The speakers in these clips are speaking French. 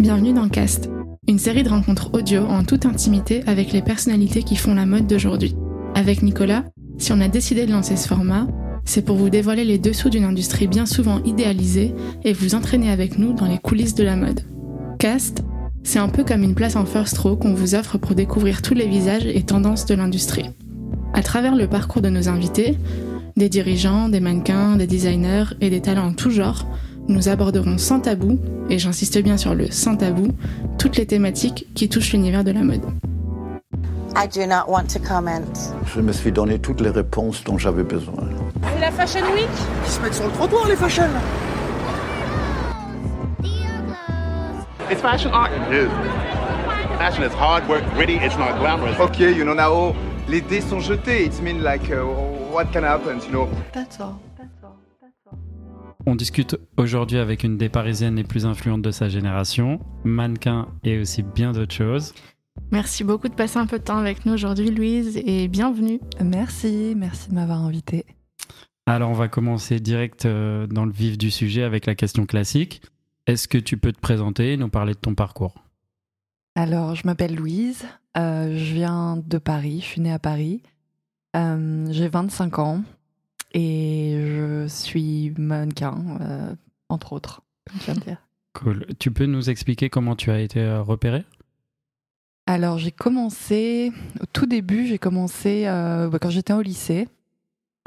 Bienvenue dans Cast, une série de rencontres audio en toute intimité avec les personnalités qui font la mode d'aujourd'hui. Avec Nicolas, si on a décidé de lancer ce format, c'est pour vous dévoiler les dessous d'une industrie bien souvent idéalisée et vous entraîner avec nous dans les coulisses de la mode. Cast, c'est un peu comme une place en first row qu'on vous offre pour découvrir tous les visages et tendances de l'industrie. À travers le parcours de nos invités, des dirigeants, des mannequins, des designers et des talents en tout genre, nous aborderons sans tabou, et j'insiste bien sur le sans tabou, toutes les thématiques qui touchent l'univers de la mode. I do not want to comment. Je me suis donné toutes les réponses dont j'avais besoin. C'est la Fashion Week? Ils se mettent sur le trottoir, les fashion It's fashion art. It is. Fashion is hard work, gritty, it's not glamorous. Okay, you know now, les dés sont jetés. It's mean like, uh, what can happen, you know? That's all. On discute aujourd'hui avec une des parisiennes les plus influentes de sa génération, mannequin et aussi bien d'autres choses. Merci beaucoup de passer un peu de temps avec nous aujourd'hui, Louise, et bienvenue. Merci, merci de m'avoir invité. Alors, on va commencer direct euh, dans le vif du sujet avec la question classique. Est-ce que tu peux te présenter et nous parler de ton parcours? Alors, je m'appelle Louise, euh, je viens de Paris, je suis née à Paris. Euh, J'ai 25 ans et je suis mannequin, euh, entre autres, comme je viens de dire. Cool. Tu peux nous expliquer comment tu as été euh, repéré? Alors, j'ai commencé, au tout début, j'ai commencé euh, bah, quand j'étais au lycée.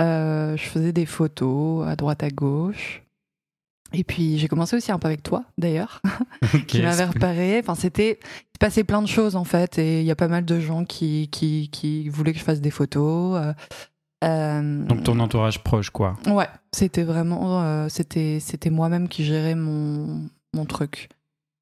Euh, je faisais des photos à droite à gauche. Et puis j'ai commencé aussi un peu avec toi d'ailleurs, qui m'avait repéré. Enfin, c'était, il se passait plein de choses en fait, et il y a pas mal de gens qui, qui, qui voulaient que je fasse des photos. Euh, euh, Donc ton entourage proche, quoi. Ouais, c'était vraiment, euh, c'était, c'était moi-même qui gérais mon, mon truc.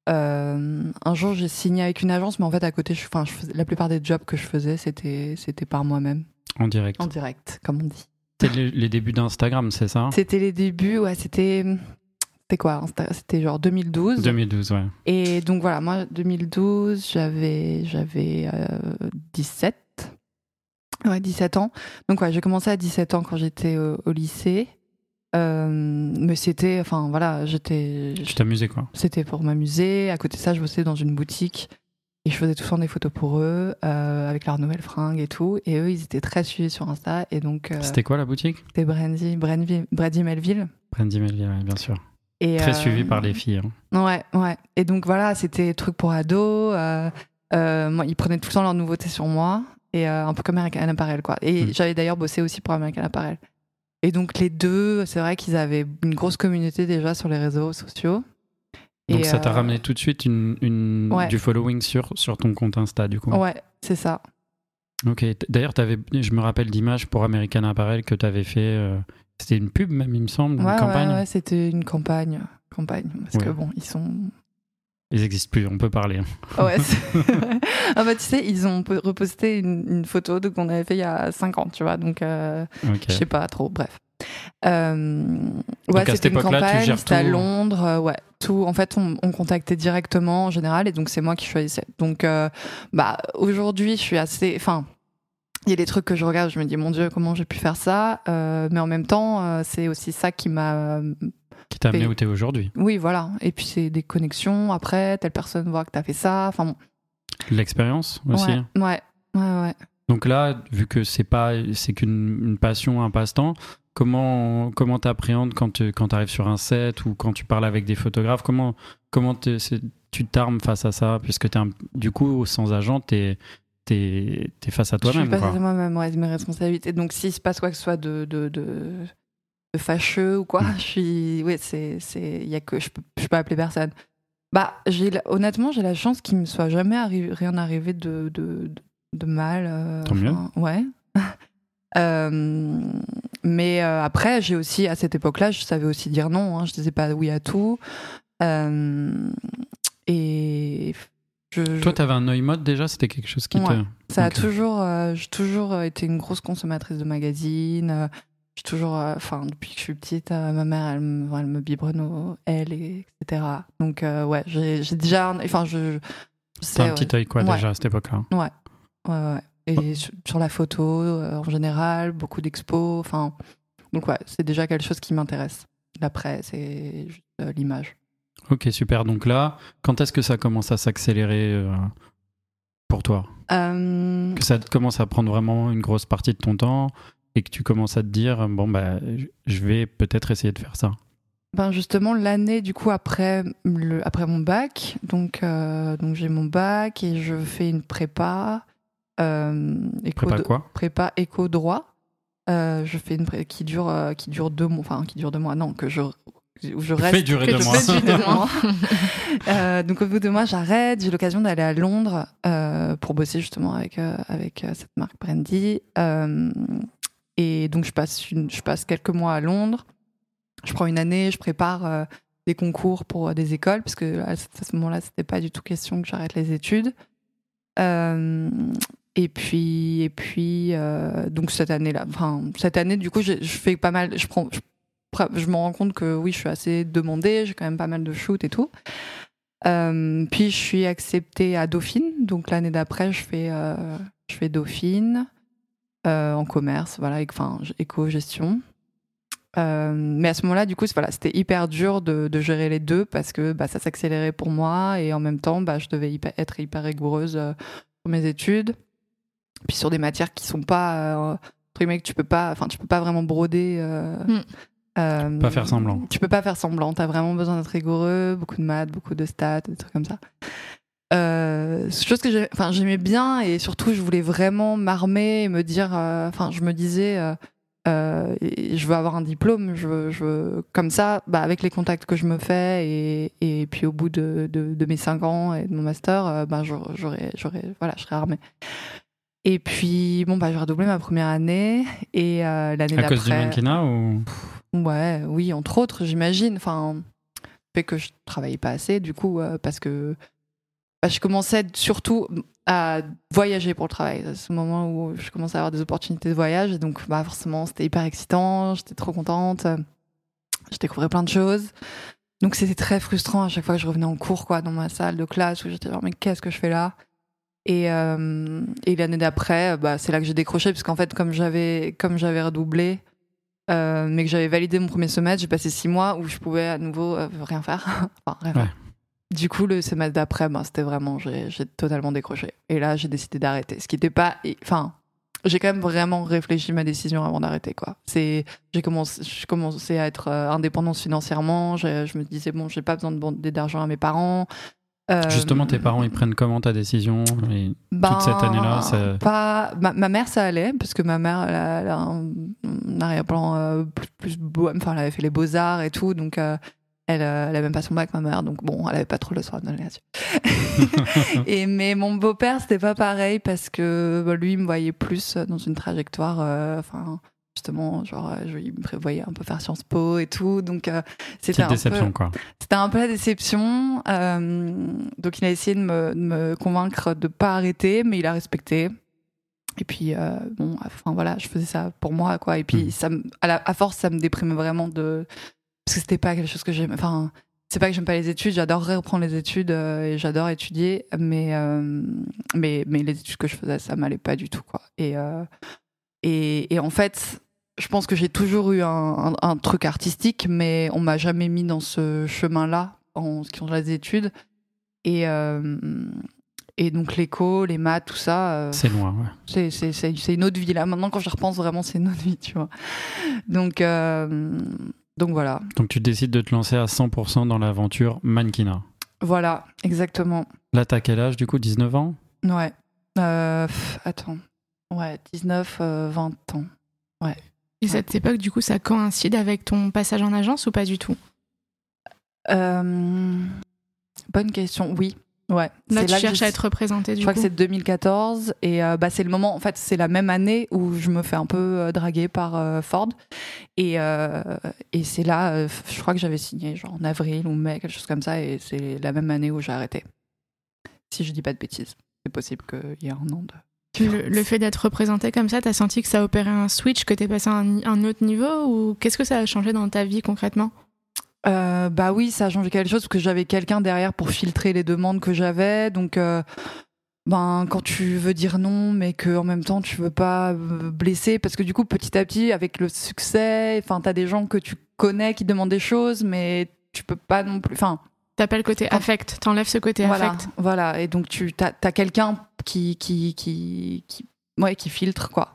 Euh, un jour, j'ai signé avec une agence, mais en fait, à côté, je, je faisais- la plupart des jobs que je faisais, c'était, c'était par moi-même, En direct. en direct, comme on dit. C'était les, les débuts d'Instagram, c'est ça? C'était les débuts, ouais, c'était, c'était quoi? C'était genre 2012. 2012, ouais. Et donc voilà, moi, 2012, j'avais, j'avais euh, 17. Ouais, 17 ans. Donc ouais, j'ai commencé à 17 ans quand j'étais au, au lycée. Euh, mais c'était, enfin voilà, j'étais, Tu t'amusais, quoi. c'était pour m'amuser. À côté de ça, je bossais dans une boutique et je faisais tout le temps des photos pour eux, euh, avec leurs nouvelles fringues et tout. Et eux, ils étaient très suivis sur Insta. Et donc, euh, C'était quoi la boutique? c'était Brandy, Brandy, Brady Melville. Brandy Melville, ouais, bien sûr. Et, Très euh, suivi par les filles. hein. Ouais, ouais. Et donc voilà, c'était truc pour ados. Euh, euh, moi, ils prenaient tout le temps leurs nouveautés sur moi. Et euh, un peu comme American Apparel, quoi. Et Mm. j'avais d'ailleurs bossé aussi pour American Apparel. Et donc les deux, c'est vrai qu'ils avaient une grosse communauté déjà sur les réseaux sociaux. Donc Et, ça t'a euh, ramené tout de suite une, une- Ouais. du following sur, sur ton compte Insta, du coup. Ouais, c'est ça. Ok. D'ailleurs, je me rappelle d'images pour American Apparel que tu avais fait. euh, C'était une pub, même, il me semble, une Ouais, campagne. ouais, ouais, c'était une campagne. Campagne. Parce que bon, ils sont. Ils n'existent plus, on peut parler. hein. Ouais, ah bah tu sais, ils ont reposté une, une photo de- qu'on avait fait il y a 5 ans, tu vois. Donc. euh, Ok. Je sais pas trop, bref. Euh, ouais, c'était une campagne, c'était à. Londres, euh, ouais, tout. En fait, on, on contactait directement en général, et donc c'est moi qui choisissais. Donc, euh, bah, aujourd'hui, je suis assez, enfin, il y a des trucs que je regarde, je me dis mon Dieu, comment j'ai pu faire ça, Euh, mais en même temps, c'est aussi ça qui m'a, Qui t'a amené où t'es aujourd'hui oui, voilà. Et puis c'est des connexions. Après, telle personne voit que t'as fait ça. Enfin, bon. L'expérience aussi ouais, ouais, ouais, ouais. Donc là, vu que c'est pas, c'est qu'une une passion, un passe-temps, comment comment t'appréhendes quand tu quand arrives sur un set ou quand tu parles avec des photographes? Comment comment tu t'armes face à ça? Puisque un- du coup sans agent, t'es t'es es face à Je suis toi-même. quoi. de moi-même, ouais, mes responsabilités. Donc, s'il se passe quoi que ce soit de, de, de, de fâcheux ou quoi, je suis. Oui, c'est. c'est- Il y a que. Je peux, je peux appeler personne. Bah, j'ai, honnêtement, j'ai la chance qu'il me soit jamais arri- rien arrivé de, de, de, de mal. euh, Tant mieux. Ouais. Euh, mais euh, après, j'ai aussi, à cette époque-là, je savais aussi dire non. Hein, je disais pas oui à tout. Euh, et. Je, je- Toi, t'avais un œil mode déjà, c'était quelque chose qui Ouais. te. ça a toujours, j'ai toujours été une grosse consommatrice de magazines. Toujours, euh, enfin, depuis que je suis petite, euh, ma mère, elle me, elle me biberonne et, etc. Donc, euh, ouais, j'ai déjà, enfin, je, T'as un ouais. petit œil quoi Ouais. déjà à cette époque-là. Ouais, ouais. Et sur, sur la photo, en général, beaucoup d'expos. Enfin, donc ouais, c'est déjà quelque chose qui m'intéresse. La presse et juste l'image. Ok, super. Donc là, quand est-ce que ça commence à s'accélérer euh, pour toi? Euh, Que ça commence à prendre vraiment une grosse partie de ton temps? Et que tu commences à te dire, bon, bah, je vais peut-être essayer de faire ça. Ben justement l'année du coup après le après mon bac donc euh, donc j'ai mon bac et je fais une prépa euh, éco Prépa quoi? prépa éco droit Euh, je fais une pré- qui dure euh, qui dure deux mois enfin qui dure deux mois non que je où je fais reste durer que deux je mois. fais durer deux mois. Euh, donc au bout de deux mois j'arrête j'ai l'occasion d'aller à Londres euh, pour bosser justement avec euh, avec euh, cette marque Brandy Euh, et donc je passe quelques mois à Londres je prends une année, je prépare euh, des concours pour euh, des écoles, parce que à ce à ce moment-là, c'était pas du tout question que j'arrête les études. Euh, et puis, et puis euh, donc cette année-là, enfin, cette année, du coup, je fais pas mal, je prends, je, me rends compte que oui, je suis assez demandée, j'ai quand même pas mal de shoots et tout. Euh, puis je suis acceptée à Dauphine, donc l'année d'après, je fais, euh, je fais Dauphine euh, en commerce, voilà, enfin, éco-gestion. Euh, mais à ce moment-là, du coup, voilà, c'était hyper dur de, de gérer les deux parce que bah, ça s'accélérait pour moi et en même temps, bah, je devais hyper- être hyper rigoureuse euh, sur mes études. Puis sur des matières qui sont pas, euh, que tu peux pas, enfin, tu peux pas vraiment broder. euh, Mm. euh, Pas faire semblant. Tu peux pas faire semblant. T'as vraiment besoin d'être rigoureux, beaucoup de maths, beaucoup de stats, des trucs comme ça. Euh, chose que enfin, j'aimais bien et surtout je voulais vraiment m'armer et me dire, euh, enfin, je me disais. euh, euh, et je veux avoir un diplôme, je veux, je veux- comme ça, bah, avec les contacts que je me fais et, et puis au bout de, de, de mes 5 ans et de mon master, bah, j'aurais, voilà, je serais armée. Et puis, bon, bah, j'ai redoublé ma première année et euh, l'année À d'après. cause du mannequinat ou? Ouais, oui, entre autres, j'imagine. Enfin, fait que je travaillais pas assez, du coup, euh, parce que bah, je commençais surtout à voyager pour le travail. C'est ce moment où je commençais à avoir des opportunités de voyage, donc bah, forcément, c'était hyper excitant, j'étais trop contente, je découvrais plein de choses. Donc c'était très frustrant à chaque fois que je revenais en cours, quoi, dans ma salle de classe, où j'étais genre, mais qu'est-ce que je fais là? Et, euh, l'année d'après, bah, c'est là que j'ai décroché, parce qu'en fait, comme j'avais comme j'avais redoublé, euh, mais que j'avais validé mon premier semestre, j'ai passé six mois où je pouvais à nouveau euh, rien faire. enfin, rien faire. Du coup, le semestre d'après, ben, c'était vraiment, j'ai totalement décroché. Et là, j'ai décidé d'arrêter. Ce qui n'était pas, enfin, j'ai quand même vraiment réfléchi ma décision avant d'arrêter, quoi. C'est, j'ai commencé, à être euh, indépendante financièrement. Je, je me disais bon, j'ai pas besoin de demander d'argent à mes parents. Euh, justement tes parents ils prennent comment ta décision? Et ben, cette année-là, ça- Pas... Ma, ma mère, ça allait, parce que ma mère, elle a, elle a un, un arrière-plan euh, plus, plus beau. Enfin, elle avait fait les beaux-arts et tout, donc euh, elle, euh, elle avait même pas son bac, ma mère, donc bon, elle avait pas trop le soin de donner là-dessus. et, mais mon beau-père, c'était pas pareil, parce que bah, lui, il me voyait plus dans une trajectoire, euh, enfin. Justement, genre, euh, je, il me prévoyait un peu faire Sciences Po et tout, donc euh, c'était un peu... déception quoi C'était un peu la déception. euh, donc il a essayé de me, de me convaincre de pas arrêter, mais il a respecté. Et puis euh, bon, enfin voilà, je faisais ça pour moi quoi. Et puis Mhm. ça, à, la- à force, ça me déprimait vraiment de parce que c'était pas quelque chose que j'aime. Enfin, c'est pas que j'aime pas les études. J'adorerais reprendre les études euh, et j'adore étudier, mais euh, mais mais les études que je faisais, ça m'allait pas du tout quoi. Et euh, et, et en fait, je pense que j'ai toujours eu un, un- un truc artistique, mais on m'a jamais mis dans ce chemin-là en ce qui concerne les études. Et, et donc l'éco, les maths, tout ça, c'est loin ouais. c'est, une autre vie là. Maintenant, quand je repense vraiment, c'est une autre vie, tu vois. Donc, donc voilà. donc tu décides de te lancer à 100% dans l'aventure mannequinat Voilà, exactement. là t'as quel âge du coup? 19 ans? Ouais. Euh, pff, attends. Ouais, 19, euh, 20 ans. Et cette époque, du coup, ça coïncide avec ton passage en agence ou pas du tout? Euh, bonne question, oui. Ouais. Là, tu cherches à être représenté, Je du crois coup. que c'est 2014 et euh, bah, c'est le moment, en fait, c'est la même année où je me fais un peu euh, draguer par euh, Ford. Et, et c'est là, je crois que j'avais signé genre en avril ou mai, quelque chose comme ça, et c'est la même année où j'ai arrêté. Si je dis pas de bêtises, c'est possible qu'il y ait un an de. Le, le fait d'être représenté comme ça, t'as senti que ça opérait un switch, que t'es passé à un, un autre niveau ou qu'est-ce que ça a changé dans ta vie concrètement? Euh, bah oui, ça a changé quelque chose parce que j'avais quelqu'un derrière pour filtrer les demandes que j'avais. Donc, euh, ben, quand tu veux dire non, mais que en même temps tu veux pas euh, blesser, parce que du coup, petit à petit, avec le succès, enfin, t'as des gens que tu connais qui demandent des choses, mais tu peux pas non plus. Enfin, T'as le côté affect, t'enlèves ce côté voilà, affect. voilà. Et donc tu as, quelqu'un qui qui, qui qui ouais qui filtre quoi.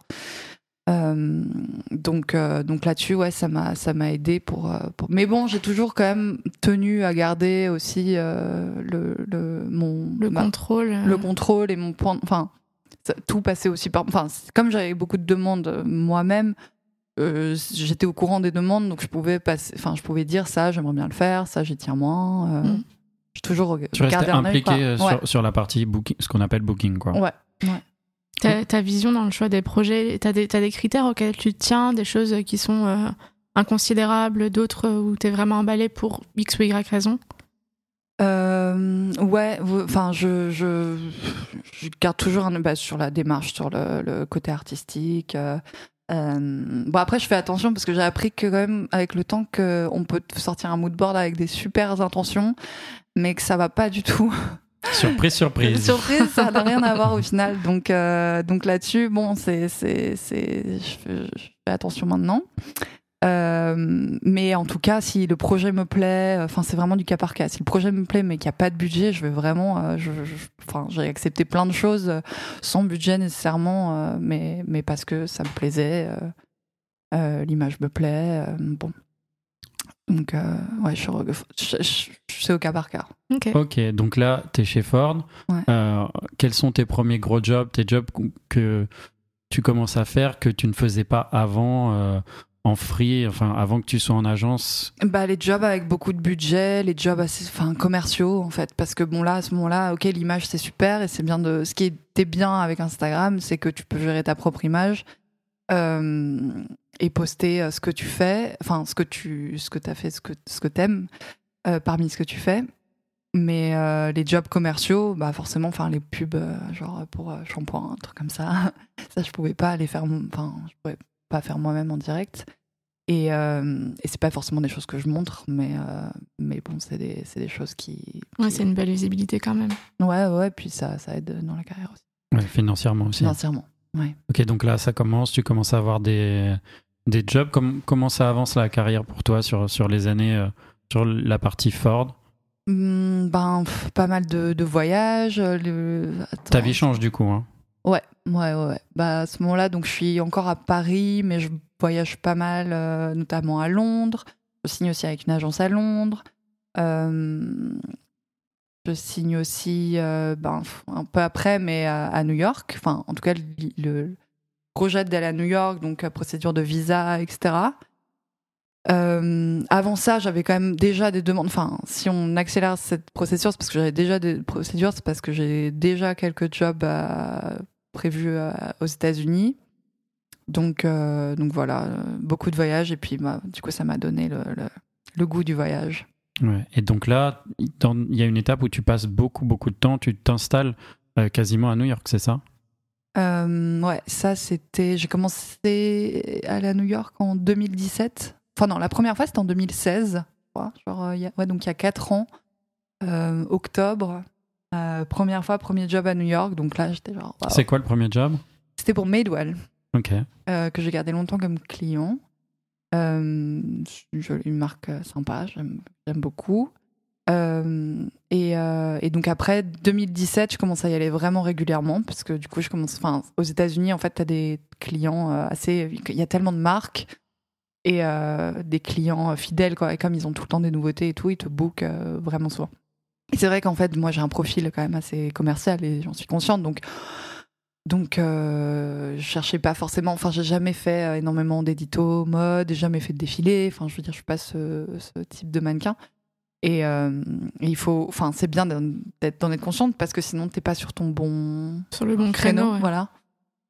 Euh, donc euh, donc là-dessus ouais ça m'a ça m'a aidé pour, euh, pour- mais bon j'ai toujours quand même tenu à garder aussi euh, le, le mon Le ma- contrôle. le contrôle et mon point enfin tout passait aussi par enfin comme j'avais beaucoup de demandes moi-même euh, j'étais au courant des demandes donc je pouvais passer enfin je pouvais dire ça j'aimerais bien le faire ça j'y tiens moins euh, Mm. j'ai toujours Tu restais impliqué Ouais. sur, sur la partie booking, ce qu'on appelle booking, quoi. Ouais. Ta, vision dans le choix des projets, t'as des, critères auxquels tu tiens, des choses qui sont euh, inconsidérables, d'autres où t'es vraiment emballé pour X ou Y raison? Euh, ouais, enfin, je, garde toujours un bah, sur la démarche, sur le, côté artistique. euh, euh, bon, après, je fais attention parce que j'ai appris que, quand même, avec le temps, qu'on peut sortir un moodboard avec des super intentions, mais que ça va pas du tout. Surprise, surprise. Surprise, ça n'a rien à voir au final. Donc, euh, donc là-dessus, bon, c'est, c'est, c'est, je, fais, je fais attention maintenant. Euh, mais en tout cas, si le projet me plaît, enfin, c'est vraiment du cas par cas. Si le projet me plaît, mais qu'il n'y a pas de budget, je vais vraiment, euh, je, enfin, j'ai accepté plein de choses euh, sans budget nécessairement, euh, mais, mais parce que ça me plaisait, euh, euh, l'image me plaît, euh, bon. Donc, euh, ouais, je, je, je- je- c'est au cas par cas. Ok. Ok, donc là, tu es chez Ford. Ouais. Euh, quels sont tes premiers gros jobs, tes jobs que tu commences à faire que tu ne faisais pas avant euh, en free, enfin avant que tu sois en agence? Bah, les jobs avec beaucoup de budget, les jobs assez, enfin, commerciaux, en fait. Parce que bon, là, à ce moment-là, ok, l'image, c'est super et c'est bien de. Ce qui était bien avec Instagram, c'est que tu peux gérer ta propre image euh, et poster euh, ce que tu fais, enfin, ce que tu ce que as fait, ce que, ce que t'aimes euh, parmi ce que tu fais. Mais euh, les jobs commerciaux, bah forcément, enfin les pubs, euh, genre pour euh, shampoing, un truc comme ça, ça je pouvais pas les faire, enfin je pouvais pas faire moi-même en direct. Et, euh, et c'est pas forcément des choses que je montre, mais, euh, mais bon, c'est des, c'est des choses qui. Ouais, qui- c'est une belle visibilité quand même. Ouais, ouais, puis ça, ça aide dans la carrière aussi. Ouais, Financièrement aussi. Financièrement. Ouais. Ok, donc là, ça commence, tu commences à avoir des, des jobs. Com- comment ça avance la carrière pour toi sur, sur les années, euh, sur la partie Ford? Hum, ben, pff, pas mal de, de voyages. euh. Ta vie change du coup. Hein. Ouais, ouais, ouais. ouais. Bah, à ce moment-là, donc je suis encore à Paris, mais je voyage pas mal, euh, notamment à Londres. Je signe aussi avec une agence à Londres. Euh, je signe aussi, ben, un peu après, mais à, à New York. Enfin, en tout cas, le, le projet d'aller à New York, donc euh, procédure de visa, etc. Euh, avant ça, j'avais quand même déjà des demandes. Enfin, si on accélère cette procédure, c'est parce que j'avais déjà des procédures, c'est parce que j'ai déjà quelques jobs à- prévus aux États-Unis. Donc, euh, donc voilà, euh, beaucoup de voyages et puis bah, du coup, ça m'a donné le, goût du voyage. Et donc là, il y a une étape où tu passes beaucoup, beaucoup de temps, tu t'installes euh, quasiment à New York, c'est ça? Euh, ouais, ça c'était. J'ai commencé à aller à New York en 2017. Enfin, non, la première fois c'était en 2016. je crois. Genre, euh, y a- ouais, donc il y a 4 ans, euh, octobre. euh, première fois, premier job à New York. Donc là, j'étais genre. C'est quoi le premier job? C'était pour Madewell, Ok. que j'ai gardé longtemps comme client. Une marque sympa, j'aime beaucoup. Euh, et, euh, et donc après 2017, je commence à y aller vraiment régulièrement parce que du coup, je commence. Enfin, aux États-Unis, en fait, tu as des clients euh, assez. Il y a tellement de marques et des clients fidèles, quoi. Et comme ils ont tout le temps des nouveautés et tout, ils te bookent vraiment souvent. Et c'est vrai qu'en fait, moi, j'ai un profil quand même assez commercial et j'en suis consciente. Donc, donc euh, je cherchais pas forcément. Enfin, j'ai jamais fait énormément d'éditos mode, jamais fait de défilé. Enfin, je veux dire, je suis pas ce type de mannequin. Et, euh, et il faut. Enfin, c'est bien d'en être consciente parce que sinon, t'es pas sur ton bon Sur le bon créneau. ouais. voilà.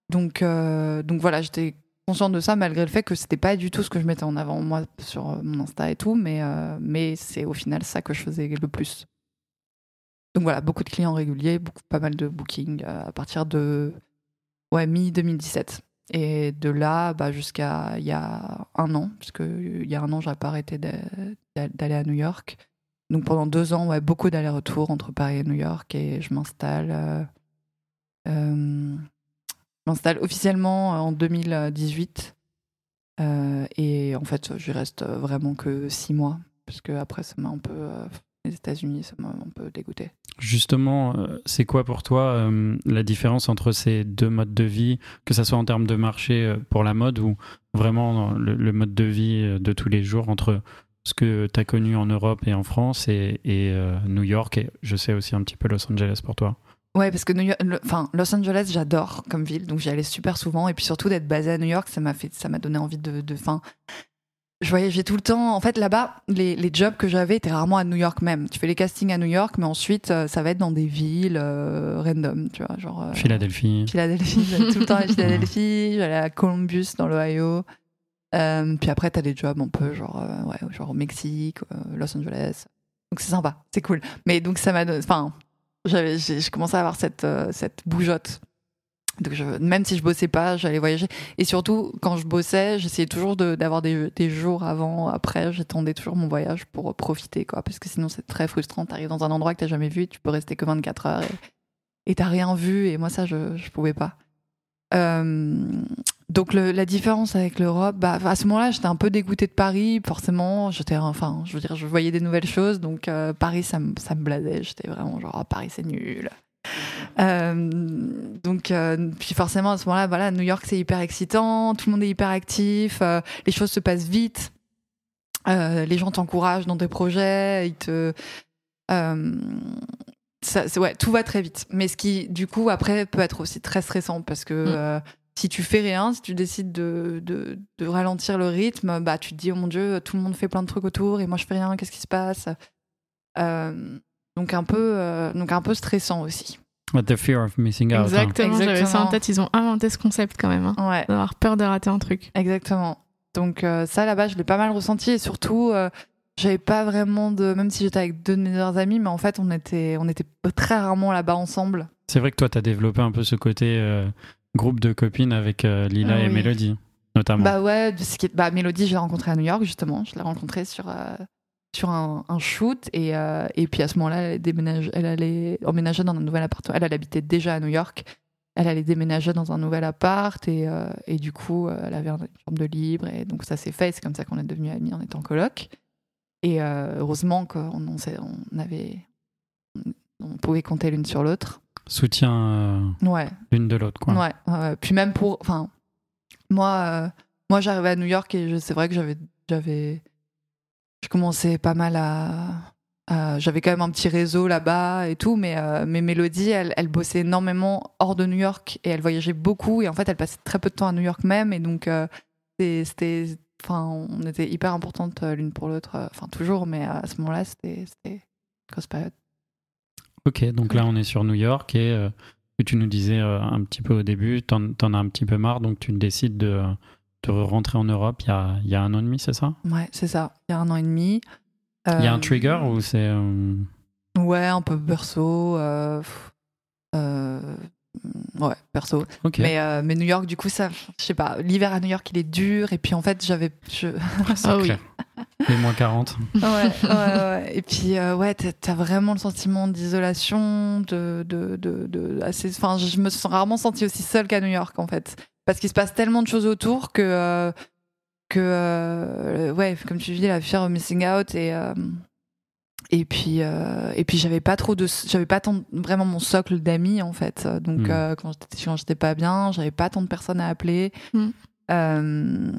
Donc, euh, donc voilà, j'étais consciente de ça malgré le fait que c'était pas du tout ce que je mettais en avant moi sur euh, mon Insta et tout, mais, euh, mais c'est au final ça que je faisais le plus. Donc voilà, beaucoup de clients réguliers, beaucoup, pas mal de bookings à partir de ouais, mi-2017. Et de là bah, jusqu'à il y a un an, puisque il y a un an, j'avais pas arrêté d'aller à New York. Donc pendant deux ans, ouais, beaucoup d'allers-retours entre Paris et New York et je m'installe. euh, euh, m'installe officiellement en 2018 euh, et en fait, j'y reste vraiment que six mois parce que après, ça m'a un peu euh, les États-Unis, ça m'a un peu dégoûté. Justement, euh, c'est quoi pour toi euh, la différence entre ces deux modes de vie, que ce soit en termes de marché euh, pour la mode ou vraiment le, le mode de vie euh, de tous les jours entre ce que tu as connu en Europe et en France et, et, euh, New York et je sais aussi un petit peu Los Angeles pour toi Ouais, parce que New York- le- enfin, Los Angeles, j'adore comme ville, donc j'y allais super souvent. Et puis surtout d'être basé à New York, ça m'a fait, ça m'a donné envie de, de, fin, je voyageais tout le temps. En fait, là-bas, les, les jobs que j'avais étaient rarement à New York même. Tu fais les castings à New York, mais ensuite, euh, ça va être dans des villes euh, random, tu vois, genre. euh, Philadelphie. Philadelphie, j'allais tout le temps à Philadelphie, j'allais à Columbus dans l'Ohio. Euh, puis après, t'as des jobs un peu genre, euh, ouais, genre au Mexique, euh, Los Angeles. Donc c'est sympa, c'est cool. Mais donc ça m'a. Enfin, j'ai commencé à avoir cette, cette bougeotte. Donc je- même si je bossais pas, j'allais voyager. Et surtout, quand je bossais, j'essayais toujours d'avoir des, des jours avant, après. J'attendais toujours mon voyage pour profiter, quoi. Parce que sinon, c'est très frustrant. T'arrives dans un endroit que t'as jamais vu, tu peux rester que 24 heures et t'as rien vu. Et moi, ça, je, je pouvais pas. Euh, donc le- la différence avec l'Europe, bah, à ce moment-là, j'étais un peu dégoûtée de Paris. Forcément, j'étais, enfin, je veux dire, je voyais des nouvelles choses, donc euh, Paris, ça me, ça me blasait. J'étais vraiment genre, Ah, Paris, c'est nul. Euh, donc, euh, puis forcément, à ce moment-là, voilà, New York, c'est hyper excitant, tout le monde est hyper actif, les choses se passent vite, les gens t'encouragent dans tes projets, ils te, ça, c'est- ouais, tout va très vite. Mais ce qui, du coup, après, peut être aussi très stressant parce que Mm. Si tu fais rien, si tu décides de, de, de ralentir le rythme, bah, tu te dis, oh mon Dieu, tout le monde fait plein de trucs autour et moi je fais rien, qu'est-ce qui se passe? Euh, donc, un peu, euh, donc un peu stressant aussi. What the fear of missing out. hein. Exactement, j'avais ça en tête. Ils ont inventé ce concept quand même. hein, Ouais. D'avoir peur de rater un truc. Exactement. Donc euh, ça là-bas, je l'ai pas mal ressenti et surtout, euh, j'avais pas vraiment de, même si j'étais avec deux de mes meilleurs amis, mais en fait, on était, on était très rarement là-bas ensemble. C'est vrai que toi, tu as développé un peu ce côté euh, groupe de copines avec euh, Lila Ah et oui. Mélodie, notamment. Bah ouais, est- bah Mélodie, je l'ai rencontrée à New York justement. Je l'ai rencontrée sur euh, sur un, un shoot et euh, et puis à ce moment-là, elle déménage, elle allait emménager dans un nouvel appartement. Elle, elle habitait déjà à New York. Elle allait déménager dans un nouvel appart et, et du coup, elle avait une chambre de libre et donc ça s'est fait. C'est comme ça qu'on est devenus amis en étant coloc. Et heureusement qu'on on, s'est- on avait, on pouvait compter l'une sur l'autre. Soutien euh, Ouais. l'une de l'autre, quoi. Ouais, ouais, ouais. Puis même pour, enfin, moi, euh, moi, j'arrivais à New York et c'est vrai que j'avais, j'avais, je commençais pas mal à, à- j'avais quand même un petit réseau là-bas et tout, mais euh, mais Mélodie, elle, elle bossait énormément hors de New York et elle voyageait beaucoup et en fait, elle passait très peu de temps à New York même et donc c'était, enfin, on était hyper importantes l'une pour l'autre, enfin toujours, mais à ce moment-là, c'était, c'était une grosse période. Ok, donc là, on est sur New York et euh, tu nous disais euh, un petit peu au début, t'en en as un petit peu marre, donc tu décides de, de rentrer en Europe il y a, il y a un an et demi, c'est ça? Ouais, c'est ça. Il y a un an et demi. Il y a un Euh, trigger ou c'est. Ouais, un peu perso. Euh, ouais, perso. Mais, euh, mais New York, du coup, ça, je sais pas, l'hiver à New York, il est dur. Et puis en fait, j'avais. je- Ah oui. Les moins 40. ouais, ouais, ouais. Et puis, euh, ouais, t'as vraiment le sentiment d'isolation, de. de, de, de assez, enfin, je me suis rarement sentie aussi seule qu'à New York, en fait. Parce qu'il se passe tellement de choses autour que. euh, que ouais, comme tu dis, la fear of missing out et. Et puis, euh, et puis j'avais pas trop de, j'avais pas tant, vraiment mon socle d'amis en fait. Donc Mm. euh, quand j'étais, quand j'étais pas bien, j'avais pas tant de personnes à appeler. Mm. Euh,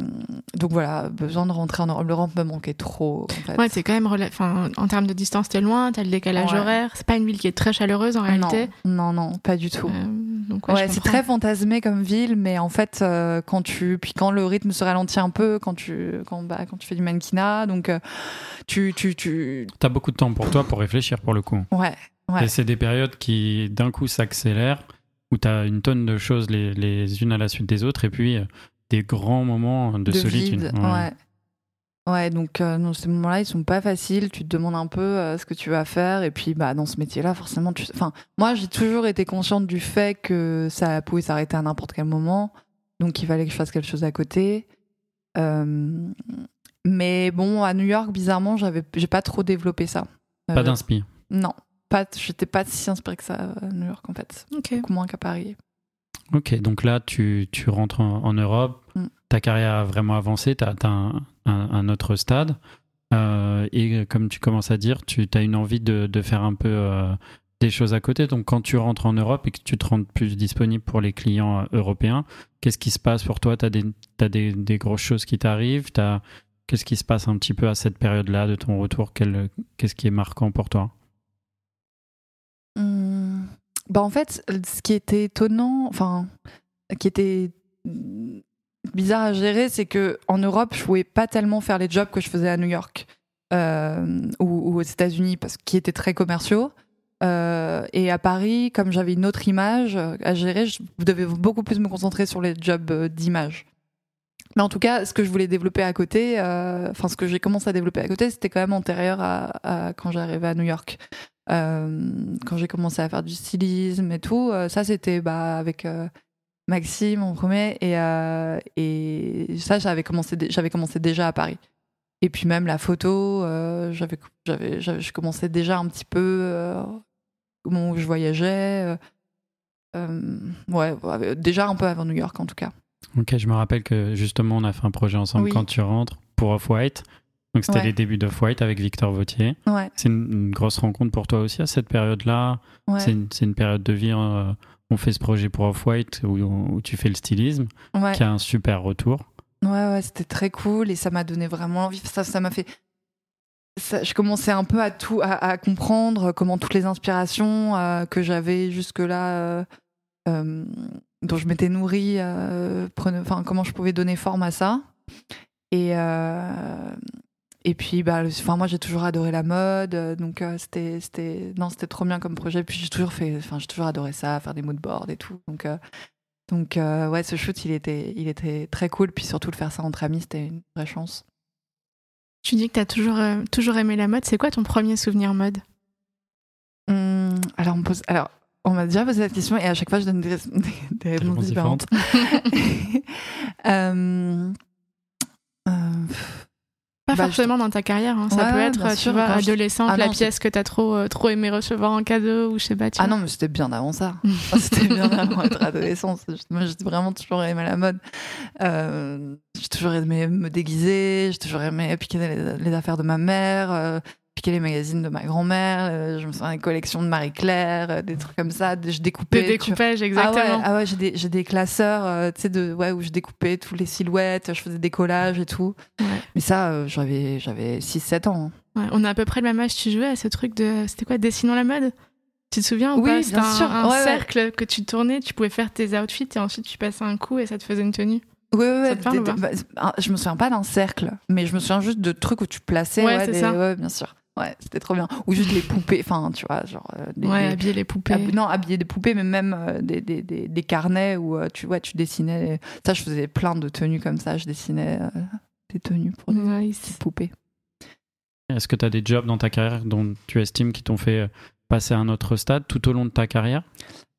donc voilà, besoin de rentrer en Europe. L'Europe me manquait trop en fait. Ouais, c'est quand même. Enfin, en termes de distance, t'es loin, t'as le décalage Ouais. horaire. C'est pas une ville qui est très chaleureuse en réalité. non, non, non, pas du tout. Euh, donc, ouais, c'est très fantasmé comme ville, mais en fait, euh, quand tu, puis quand le rythme se ralentit un peu, quand tu, quand, bah, quand tu fais du mannequinat, donc euh, tu, tu, tu, T'as beaucoup de temps pour toi pour réfléchir pour le coup. ouais, Ouais. Et c'est des périodes qui d'un coup s'accélèrent, où t'as une tonne de choses les, les unes à la suite des autres, et puis euh, des grands moments de, solitude. vide, ouais. Ouais, donc euh, non, ces moments-là, ils sont pas faciles. Tu te demandes un peu euh, ce que tu vas faire, et puis bah dans ce métier-là, forcément, tu. Enfin, moi, j'ai toujours été consciente du fait que ça pouvait s'arrêter à n'importe quel moment, donc il fallait que je fasse quelque chose à côté. Euh, Mais bon, à New York, bizarrement, j'avais, j'ai pas trop développé ça. Pas d'inspi. Non, pas, j'étais pas si inspirée que ça à New York en fait, Ok. beaucoup moins qu'à Paris. Ok, donc là, tu, tu rentres en, en Europe, Mm. ta carrière a vraiment avancé, tu as, un, un- un autre stade. Euh, et comme tu commences à dire, tu as une envie de, de faire un peu euh, des choses à côté. Donc quand tu rentres en Europe et que tu te rends plus disponible pour les clients euh, européens, qu'est-ce qui se passe pour toi? Tu as, des, t'as des, des grosses choses qui t'arrivent? Qu'est-ce qui se passe un petit peu à cette période-là de ton retour? Qu'est-ce qui est marquant pour toi? Hum, Bah en fait, ce qui était étonnant, enfin, qui était bizarre à gérer, c'est que en Europe, je pouvais pas tellement faire les jobs que je faisais à New York euh, ou, aux États-Unis, parce qu'ils étaient très commerciaux. Euh, et à Paris, comme j'avais une autre image euh, à gérer, je devais beaucoup plus me concentrer sur les jobs d'image. Mais en tout cas, ce que je voulais développer à côté, enfin ce que j'ai commencé à développer à côté, c'était quand même antérieur à quand j'arrivais à New York. Euh, quand j'ai commencé à faire du stylisme et tout, euh, ça c'était bah, avec euh, Maxime en premier et, et ça j'avais commencé, j'avais commencé déjà à Paris. Et puis même la photo, j'avais, je commençais déjà un petit peu au moment où je voyageais. euh, ouais, ouais, déjà un peu avant New York en tout cas. Ok, je me rappelle que justement, on a fait un projet ensemble Oui. quand tu rentres pour Off-White. Donc c'était Ouais. les débuts d'Off-White avec Victor Vautier. Ouais, C'est une, une grosse rencontre pour toi aussi à cette période-là. ouais, C'est une, période de vie. euh, on fait ce projet pour Off-White où, où tu fais le stylisme, qui a un super retour. Ouais, ouais, c'était très cool et ça m'a donné vraiment envie. Ça, ça m'a fait. ça- je commençais un peu à tout, à, à comprendre comment toutes les inspirations euh, que j'avais jusque-là, euh, euh, dont je m'étais nourrie, enfin, comment je pouvais donner forme à ça. Et, euh, et puis, bah, le- enfin, moi, j'ai toujours adoré la mode, euh, donc euh, c'était, c'était, non, c'était trop bien comme projet. Puis j'ai toujours fait, enfin, j'ai toujours adoré ça, faire des mood boards et tout. Donc, euh, donc euh, ouais, ce shoot, il était, il était très cool. Puis surtout, le faire ça entre amis, c'était une vraie chance. Tu dis que tu as toujours, euh, toujours aimé la mode. C'est quoi ton premier souvenir mode? Hum, alors, on pose, alors, on m'a déjà posé cette question et à chaque fois, je donne des, des- des réponses réponses différentes. Euh, euh, Pas Bah, forcément dans ta carrière. hein. Ça Ouais, peut être, tu sûr, vois, je- adolescente, Ah la non, pièce que t'as trop, euh, trop aimé recevoir en cadeau ou je sais pas. tu Ah vois. non, mais c'était bien avant ça. C'était bien avant d'être adolescente. Moi, j'ai vraiment toujours aimé la mode. Euh, j'ai toujours aimé me déguiser. J'ai toujours aimé piquer les, les affaires de ma mère, euh, piquer les magazines de ma grand-mère. euh, je me souviens des collections de Marie-Claire, euh, des trucs comme ça. des- Je découpais. De tu vois. découpage, Ah exactement. ouais, ah ouais, j'ai des, des classeurs, euh, tu sais, de, ouais, où je découpais toutes les silhouettes, je faisais des collages et tout. Ouais. Mais ça, euh, j'avais, j'avais 6-7 ans. hein. Ouais, on a à peu près le même âge. Tu jouais à ce truc de. C'était quoi Dessinons la mode? Tu te souviens ou Oui, C'était bien un, sûr. un Ouais, ouais. cercle que tu tournais, tu pouvais faire tes outfits et ensuite tu passais un coup et ça te faisait une tenue. Ouais, Ça ouais. des- bah, je me souviens pas d'un cercle, mais je me souviens juste de trucs où tu plaçais. Ouais, c'est des- ça. ouais, bien sûr. Ouais, c'était trop bien. Ou juste les poupées, enfin, tu vois, genre. euh, des- ouais, des- habiller les poupées. hab- non, habiller des poupées, mais même euh, des, des, des, des carnets où euh, tu, ouais, tu dessinais. Ça, je faisais plein de tenues comme ça. Je dessinais euh, des tenues pour des Nice. petites poupées. Est-ce que tu as des jobs dans ta carrière dont tu estimes qui t'ont fait passer à un autre stade tout au long de ta carrière?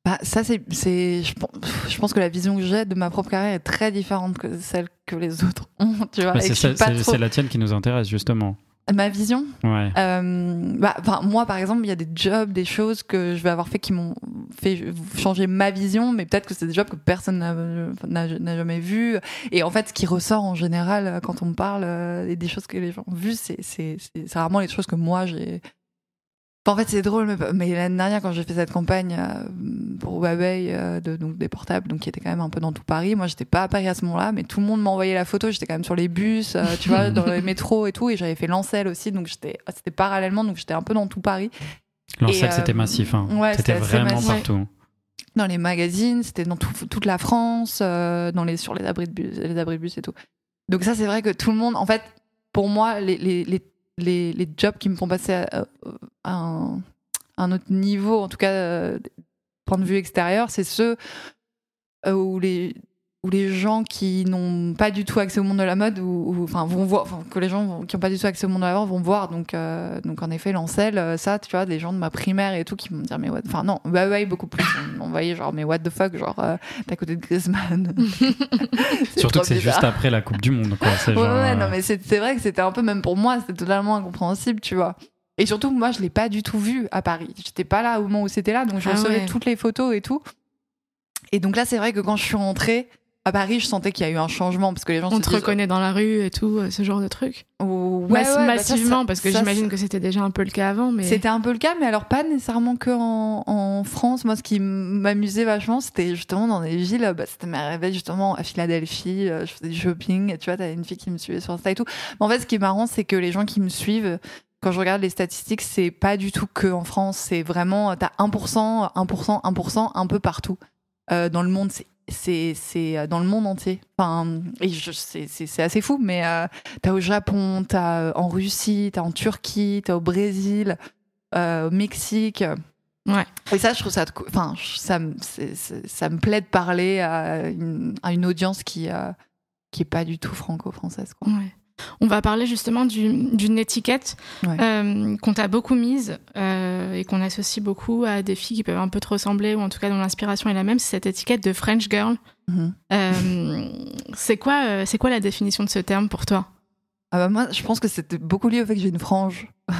Bah, ça, c'est, c'est, je, pense, je pense que la vision que j'ai de ma propre carrière est très différente que celle que les autres ont. Tu vois, Bah, ça- c'est- trop- c'est la tienne qui nous intéresse justement. Ma vision Ouais. euh, bah, Moi, par exemple, il y a des jobs, des choses que je vais avoir fait qui m'ont fait changer ma vision, mais peut-être que c'est des jobs que personne n'a, jamais vus. Et en fait, ce qui ressort en général euh, quand on me parle euh, et des choses que les gens ont vues, c'est rarement les choses que moi j'ai. Enfin, en fait, c'est drôle, mais, mais l'année dernière, quand j'ai fait cette campagne euh, pour Huawei, euh, de, donc des portables, donc qui était quand même un peu dans tout Paris, moi, j'étais pas à Paris à ce moment-là, mais tout le monde m'a envoyé la photo. J'étais quand même sur les bus, euh, tu vois, dans les métros et tout, et j'avais fait Lancel aussi, donc j'étais, c'était parallèlement, donc j'étais un peu dans tout Paris. Euh, c'était massif. Hein. ouais, c'était vraiment massif. partout. Dans les magazines, c'était dans tout- toute la France, dans les, sur les abris de bus, les abris de bus et tout. Donc ça, c'est vrai que tout le monde, en fait, pour moi, les, les, les, les, jobs qui me font passer à, à un, à un autre niveau, en tout cas, euh, point de vue extérieur, c'est ceux euh, où les où les gens qui n'ont pas du tout accès au monde de la mode ou, ou- enfin vont voir enfin, que les gens vont- qui n'ont pas du tout accès au monde de la mode vont voir donc euh, donc en effet Lancel euh, ça tu vois des gens de ma primaire et tout qui vont me dire mais what enfin non bah ouais beaucoup plus on, on voyait genre mais what the fuck genre euh, t'es à côté de Griezmann Surtout que c'est juste après la Coupe du Monde. Quoi. C'est Ouais, genre, ouais, euh, non, mais c'est c'est vrai que c'était un peu, même pour moi, c'était totalement incompréhensible, tu vois. Et surtout, moi, je l'ai pas du tout vu à Paris. J'étais pas là au moment où c'était là, donc je Ah recevais ouais. toutes les photos et tout. Et donc là, c'est vrai que quand je suis rentrée, à Paris, je sentais qu'il y a eu un changement parce que les gens On se te reconnaît dans la rue et tout, euh, ce genre de truc. Mass- ouais, ouais, bah ça, massivement, parce que j'imagine que c'était déjà un peu le cas avant. Mais... C'était un peu le cas, mais alors pas nécessairement que en, en France. Moi, ce qui m'amusait vachement, c'était justement dans des villes. Bah, c'était m'arrivait justement à Philadelphie. euh, je faisais du shopping. Tu vois, t'avais une fille qui me suivait sur Insta et tout. Mais en fait, ce qui est marrant, c'est que les gens qui me suivent, quand je regarde les statistiques, c'est pas du tout que en France. C'est vraiment, t'as 1%, 1%, 1%, un peu partout euh, dans le monde. C'est c'est euh, dans le monde entier. Enfin, c'est assez fou, mais euh, t'as au Japon, t'as euh, en Russie, t'as en Turquie, t'as au Brésil, euh, au Mexique. Ouais. Et ça, je trouve ça, enfin, ça, ça me plaît de parler à une, à une audience qui euh, qui est pas du tout franco-française. Ouais. On va parler justement du- d'une étiquette Ouais. euh, qu'on t'a beaucoup mise euh, et qu'on associe beaucoup à des filles qui peuvent un peu te ressembler ou en tout cas dont l'inspiration est la même. C'est cette étiquette de French girl. Mhm. Euh, c'est quoi, c'est quoi la définition de ce terme pour toi? Ah bah moi, je pense que c'était beaucoup lié au fait que j'ai une frange.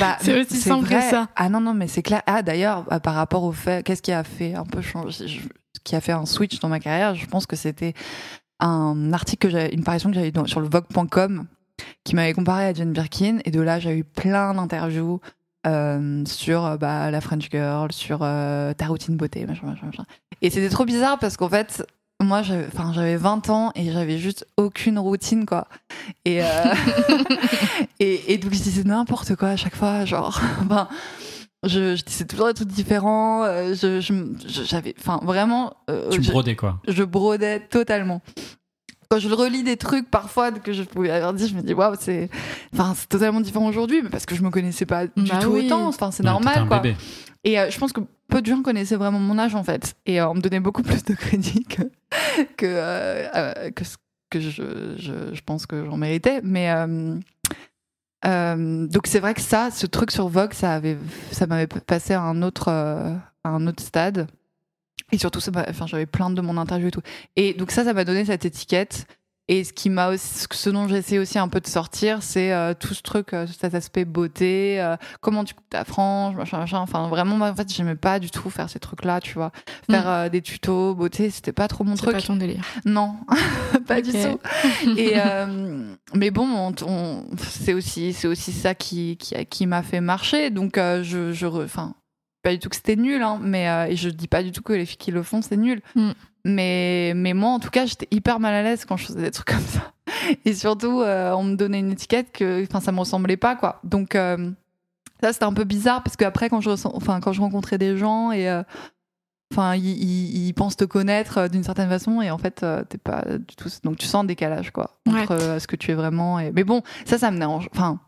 Bah, C'est aussi simple que ça. Ah non non mais c'est clair. Ah d'ailleurs par rapport au fait, qu'est-ce qui a fait un peu changer, qui a fait un switch dans ma carrière Je pense que c'était un article que j'avais, une parution que j'avais sur le Vogue.com qui m'avait comparé à Jane Birkin et de là j'ai eu plein d'interviews euh, sur euh, bah, la French Girl, sur euh, ta routine beauté, machin, machin, machin. Et c'était trop bizarre parce qu'en fait, moi, j'avais enfin, j'avais 20 ans et j'avais juste aucune routine, quoi. Et, euh, et, et donc, je disais n'importe quoi à chaque fois, genre, je, je disais toujours des trucs différents, euh, je, j'avais, enfin, vraiment, euh, Tu je- brodais quoi. je brodais totalement. Quand je relis des trucs parfois que je pouvais avoir dit, je me dis waouh, c'est, enfin, c'est totalement différent aujourd'hui, mais parce que je me connaissais pas du Bah tout oui. autant. Enfin, c'est normal, quoi. bébé. Et euh, je pense que peu de gens connaissaient vraiment mon âge en fait, et euh, on me donnait beaucoup plus de crédit que que que ce que je, je, je pense que j'en méritais. Mais euh, donc c'est vrai que ça, ce truc sur Vogue, ça avait, ça m'avait passé à un autre, euh, à un autre stade. Et surtout, enfin, j'avais plein de mon interview et tout. Et donc ça, ça m'a donné cette étiquette. Et ce qui m'a ce dont j'essaie aussi un peu de sortir, c'est euh, tout ce truc, euh, cet aspect beauté, euh, comment tu coupes ta frange, machin, machin. Enfin, vraiment, moi, en fait, j'aimais pas du tout faire ces trucs-là, tu vois. Faire Mm. euh, des tutos beauté, c'était pas trop mon truc. pas ton délire. Non, pas du tout. Et mais bon, on- on- c'est aussi c'est aussi ça qui qui, qui m'a fait marcher. Donc je je enfin pas du tout que c'était nul, hein, mais euh, et je dis pas du tout que les filles qui le font c'est nul. Mm. Mais mais moi en tout cas j'étais hyper mal à l'aise quand je faisais des trucs comme ça. Et surtout euh, on me donnait une étiquette que ça me ressemblait pas quoi. Donc euh, ça c'était un peu bizarre parce qu'après quand je ressens- quand je rencontrais des gens et euh, Enfin, ils, ils- ils pensent te connaître d'une certaine façon et en fait, t'es pas du tout. Donc, tu sens un décalage, quoi, entre ce que tu es vraiment. Et... Mais bon, ça, ça me dérange. Enfin,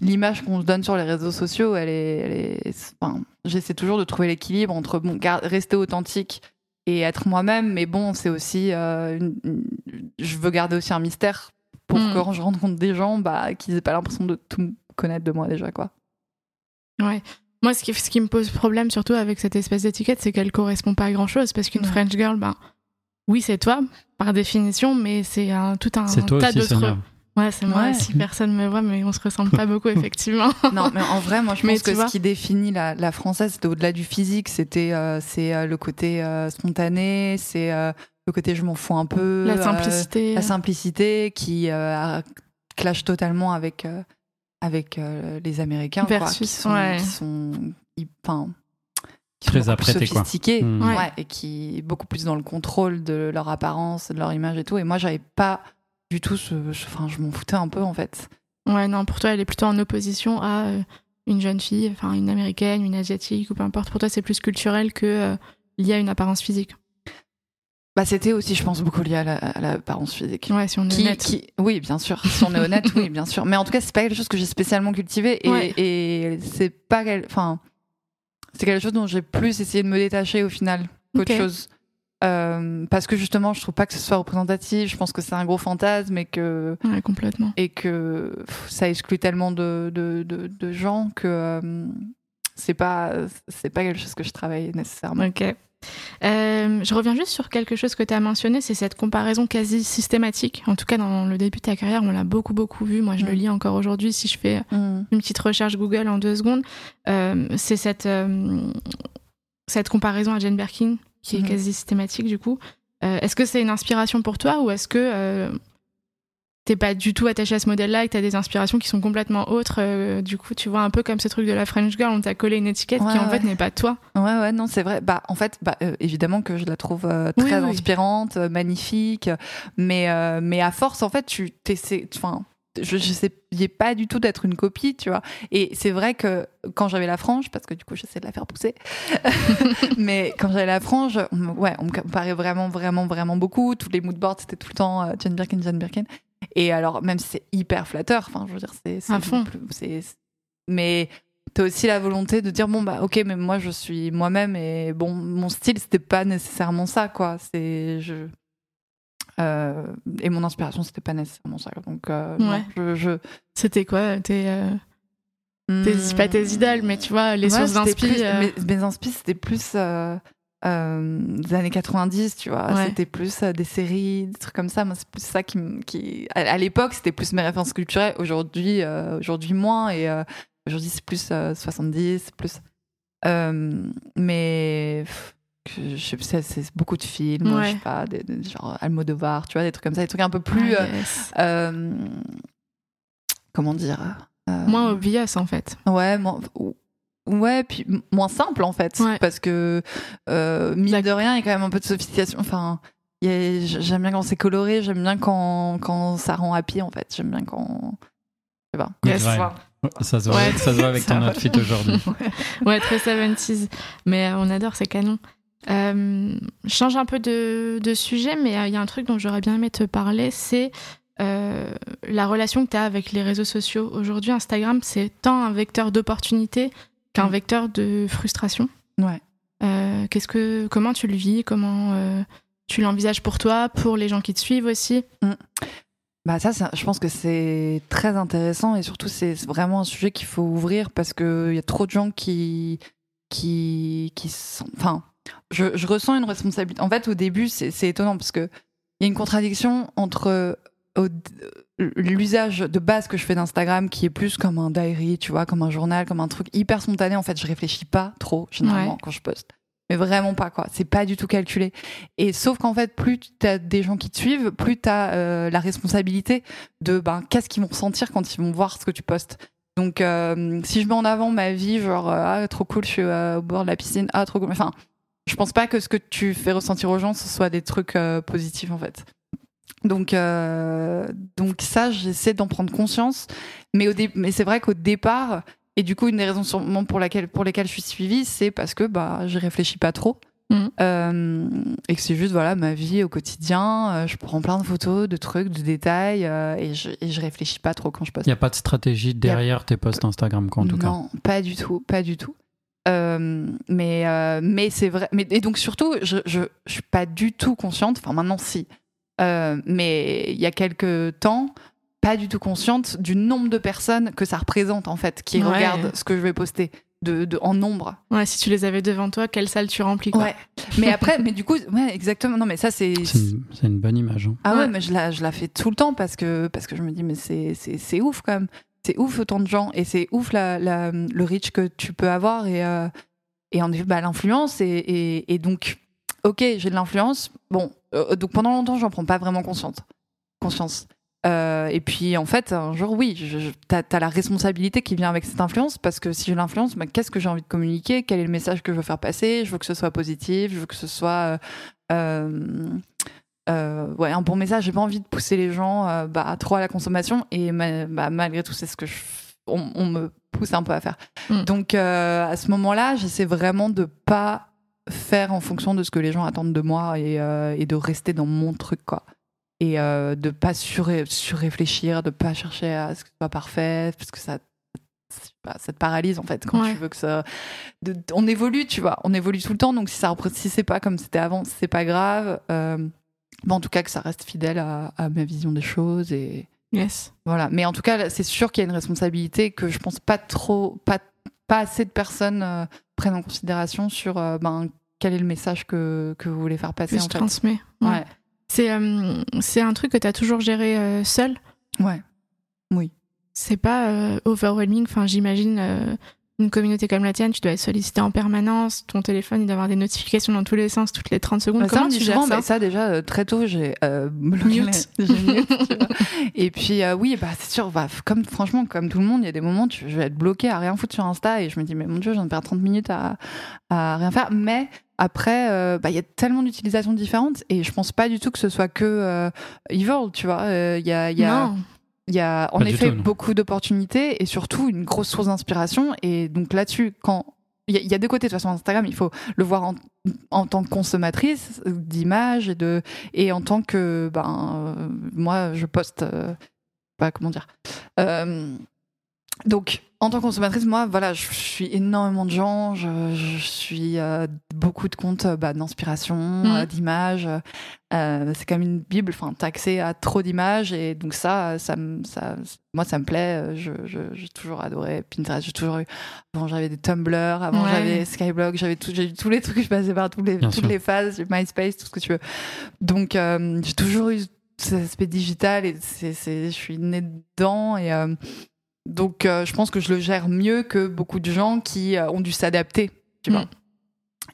l'image qu'on se donne sur les réseaux sociaux, elle est. Elle est... Enfin, j'essaie toujours de trouver l'équilibre entre bon, rester authentique et être moi-même, mais bon, c'est aussi. euh, une- une- Je veux garder aussi un mystère pour Mm. que quand je rencontre des gens, bah, qu'ils aient pas l'impression de tout connaître de moi déjà, quoi. Ouais. Moi, ce qui, ce qui me pose problème surtout avec cette espèce d'étiquette, c'est qu'elle correspond pas à grand chose. Parce qu'une. French girl, ben, oui, c'est toi, par définition, mais c'est un, tout un, C'est toi tas aussi, d'autres. Ouais, c'est moi Ouais. aussi, personne me voit, mais on se ressemble pas beaucoup, effectivement. Non, mais en vrai, moi, je Mais pense que vois- ce qui définit la, la française, c'était au-delà du physique, c'était euh, c'est euh, le côté euh, spontané, c'est euh, le côté je m'en fous un peu, La euh, simplicité. la simplicité qui euh, a- clash totalement avec euh, avec euh, les Américains, quoi, Versus, qui sont, ouais. qui sont, enfin, qui Très sont beaucoup plus apprêtés, quoi. sophistiqués, Mm. Ouais. ouais, et qui beaucoup plus dans le contrôle de leur apparence, de leur image et tout. Et moi, j'avais pas du tout ce, ce- enfin, je m'en foutais un peu en fait. Ouais, non, pour toi, elle est plutôt en opposition à euh, une jeune fille, enfin une américaine, une asiatique ou peu importe. Pour toi, c'est plus culturel que euh, lié à une apparence physique. Bah, c'était aussi, je pense, beaucoup lié à la- à l'apparence physique. Ouais, si on est Qui, honnête. qui- oui, bien sûr. Si on est honnête, oui, bien sûr. Mais en tout cas, c'est pas quelque chose que j'ai spécialement cultivé et, Ouais. et c'est pas, enfin, c'est quelque chose dont j'ai plus essayé de me détacher au final qu'autre chose. Euh, parce que justement, je trouve pas que ce soit représentatif. Je pense que c'est un gros fantasme et que Ouais, complètement. et que pff, ça exclut tellement de, de, de, de gens que euh, c'est pas c'est pas quelque chose que je travaille nécessairement. Ok. Euh, je reviens juste sur quelque chose que tu as mentionné, c'est cette comparaison quasi systématique. En tout cas, dans le début de ta carrière, on l'a beaucoup, beaucoup vu. Moi, je le Mm. lis encore aujourd'hui. Si je fais Mm. une petite recherche Google en deux secondes, euh, c'est cette, cette comparaison à Jane Birkin qui est Mhm. quasi systématique du coup. Euh, est-ce que c'est une inspiration pour toi ou est-ce que euh, t'es pas du tout attaché à ce modèle-là et que t'as des inspirations qui sont complètement autres euh, Du coup, tu vois un peu comme ce truc de la French girl, on t'a collé une étiquette Ouais, qui en ouais. fait n'est pas toi. Ouais, ouais, non, c'est vrai. Bah, en fait, bah, évidemment que je la trouve très oui. inspirante, magnifique, mais, mais à force, en fait, tu t'essaies. Enfin, je, sais pas du tout d'être une copie, tu vois. Et c'est vrai que quand j'avais la frange, parce que du coup, j'essaie de la faire pousser, mais quand j'avais la frange, on ouais, on me comparait vraiment, vraiment, vraiment beaucoup. Tous les moodboards, c'était tout le temps euh, Jane Birkin, Jane Birkin. Et alors, même si c'est hyper flatteur, enfin, je veux dire, c'est. c'est- Mais t'as aussi la volonté de dire bon bah ok mais moi je suis moi-même et bon mon style c'était pas nécessairement ça quoi c'est je euh, et mon inspiration c'était pas nécessairement ça donc euh, Ouais. je, je... C'était quoi Tes, euh, tes- Hmm. pas tes idoles, mais tu vois, les Ouais, sources c'était d'inspi. plus- euh, mes, mes inspi c'était plus des années 90 tu vois Ouais. c'était plus des séries des trucs comme ça moi c'est plus ça qui, à, à l'époque c'était plus mes références culturelles aujourd'hui aujourd'hui moins et aujourd'hui c'est plus euh, 70 c'est plus mais pff, je sais pas, c'est beaucoup de films Ouais. je sais pas des, des- genre Almodovar tu vois des trucs comme ça des trucs un peu plus ah, euh, yes. euh, comment dire euh, Moins obvious en fait. Ouais, moins- ou- ouais, puis moins simple en fait, Ouais. parce que euh, mine de rien, il y a quand même un peu de sophistication. Enfin, j'aime bien quand c'est coloré, j'aime bien quand, quand ça rend happy en fait, j'aime bien quand. Je sais pas. Yes. Ça se voit, Ouais. ça se voit avec ton outfit aujourd'hui. Ouais, très 70s. Mais on adore, c'est canon. Euh, je change un peu de, de sujet, mais euh, il y a un truc dont j'aurais bien aimé te parler, c'est euh, la relation que tu as avec les réseaux sociaux. Aujourd'hui, Instagram, c'est tant un vecteur d'opportunité qu'un Mm. vecteur de frustration. Ouais. Euh, qu'est-ce que, comment tu le vis? Comment euh, tu l'envisages pour toi, pour les gens qui te suivent aussi? Bah ça, c'est- je pense que c'est très intéressant et surtout c'est vraiment un sujet qu'il faut ouvrir parce que il y a trop de gens qui qui qui sont. Enfin, je, je ressens une responsabilité. En fait, au début, c'est étonnant parce que il y a une contradiction entre au- l'usage de base que je fais d'Instagram qui est plus comme un diary, tu vois, comme un journal, comme un truc hyper spontané. En fait, je réfléchis pas trop généralement Ouais. quand je poste. Mais vraiment pas quoi, c'est pas du tout calculé. Et sauf qu'en fait, plus tu as des gens qui te suivent, plus tu as la responsabilité de ben qu'est-ce qu'ils vont ressentir quand ils vont voir ce que tu postes. Donc euh, si je mets en avant ma vie, genre euh, ah trop cool, je suis euh, au bord de la piscine, ah trop cool, enfin je pense pas que ce que tu fais ressentir aux gens ce soit des trucs euh, positifs en fait. Donc euh, donc ça j'essaie d'en prendre conscience, mais au dé- mais c'est vrai qu'au départ et du coup une des raisons sûrement pour laquelle pour lesquelles je suis suivie, c'est parce que bah je réfléchis pas trop. Mhm. Euh, et que c'est juste voilà ma vie au quotidien euh, je prends plein de photos de trucs de détails euh, et, je, et je réfléchis pas trop quand je poste Il n'y a pas de stratégie derrière tes posts Instagram, quoi, en tout cas. non pas du tout pas du tout Euh, mais euh, mais c'est vrai mais et donc surtout je, je je suis pas du tout consciente enfin maintenant si Euh, mais il y a quelques temps pas du tout consciente du nombre de personnes que ça représente en fait qui Ouais. regardent ce que je vais poster de, de en nombre Ouais, si tu les avais devant toi, quelle salle tu remplis quoi. ouais mais après mais du coup ouais exactement non mais ça c'est C'est une, bonne image. hein. Ah ouais, Ouais. mais je la, je la fais tout le temps parce que, parce que je me dis, mais c'est, c'est, c'est ouf quand même. C'est ouf autant de gens et c'est ouf le reach que tu peux avoir et, euh, et en effet, bah, l'influence. Et, donc, ok, j'ai de l'influence. Bon, euh, donc pendant longtemps, j'en prends pas vraiment conscience. conscience. Euh, et puis en fait, un jour, oui, je, je- t'as, t'as la responsabilité qui vient avec cette influence parce que si j'ai l'influence, bah, qu'est-ce que j'ai envie de communiquer? Quel est le message que je veux faire passer? Je veux que ce soit positif, je veux que ce soit. Euh, ouais, un bon message. J'ai pas envie de pousser les gens euh, bah, trop à la consommation et bah, malgré tout, c'est ce que je, on, on me pousse un peu à faire. Mm. Donc euh, à ce moment-là, j'essaie vraiment de pas faire en fonction de ce que les gens attendent de moi et, euh, et de rester dans mon truc quoi. Et de pas sur surréfléchir, de pas chercher à ce que ce soit parfait, parce que ça, pas, ça te paralyse en fait quand Ouais. tu veux que ça. on évolue, tu vois, on évolue tout le temps. Donc si ça, si c'est pas comme c'était avant, c'est pas grave. Euh, en tout cas que ça reste fidèle à, à ma vision des choses et Yes. voilà. Mais en tout cas, c'est sûr qu'il y a une responsabilité que je pense pas trop, pas, pas assez de personnes euh, prennent en considération sur euh, ben, quel est le message que, que vous voulez faire passer Que en je fait. transmets. Ouais. Ouais. C'est euh, un truc que tu as toujours géré seul? Ouais. C'est pas overwhelming Enfin, j'imagine, une communauté comme la tienne, tu dois être sollicité en permanence, ton téléphone, il doit avoir des notifications dans tous les sens toutes les 30 secondes. Bah, Comment tu gères ça ça déjà euh, très tôt j'ai euh, bloqué Mute. mute, et puis euh, oui bah c'est sûr bah, comme franchement comme tout le monde il y a des moments tu, je vais être bloqué à rien foutre sur Insta et je me dis mais mon dieu je viens de perdre 30 minutes à, à rien faire mais après euh, bah, il y a tellement d'utilisations différentes et je pense pas du tout que ce soit que euh, evil tu vois Euh, il y a, y. il y a en Pas effet tout, beaucoup d'opportunités et surtout une grosse source d'inspiration. Et donc là-dessus, quand il y, a- il y a deux côtés de toute façon Instagram, il faut le voir en, en tant que consommatrice d'images et de et en tant que ben euh, moi je poste euh, pas comment dire. Euh, donc en tant que consommatrice, moi voilà, je suis énormément de gens, je, je suis euh, beaucoup de comptes euh, bah, d'inspiration, Mhm. euh, d'images. Euh, c'est comme une bible, enfin t'as accès à trop d'images et donc ça, ça, moi ça me plaît. Je, je- j'ai toujours adoré Pinterest, j'ai toujours eu. Avant j'avais des Tumblr, avant Ouais. j'avais Skyblog, j'avais tout, j'ai eu tous les trucs, je passais par tous les, Bien toutes sûr. les phases, MySpace, tout ce que tu veux. Donc euh, j'ai toujours eu cet aspect digital et c'est, c'est, je suis née dedans et euh, donc euh, je pense que je le gère mieux que beaucoup de gens qui euh, ont dû s'adapter, tu vois. Mm.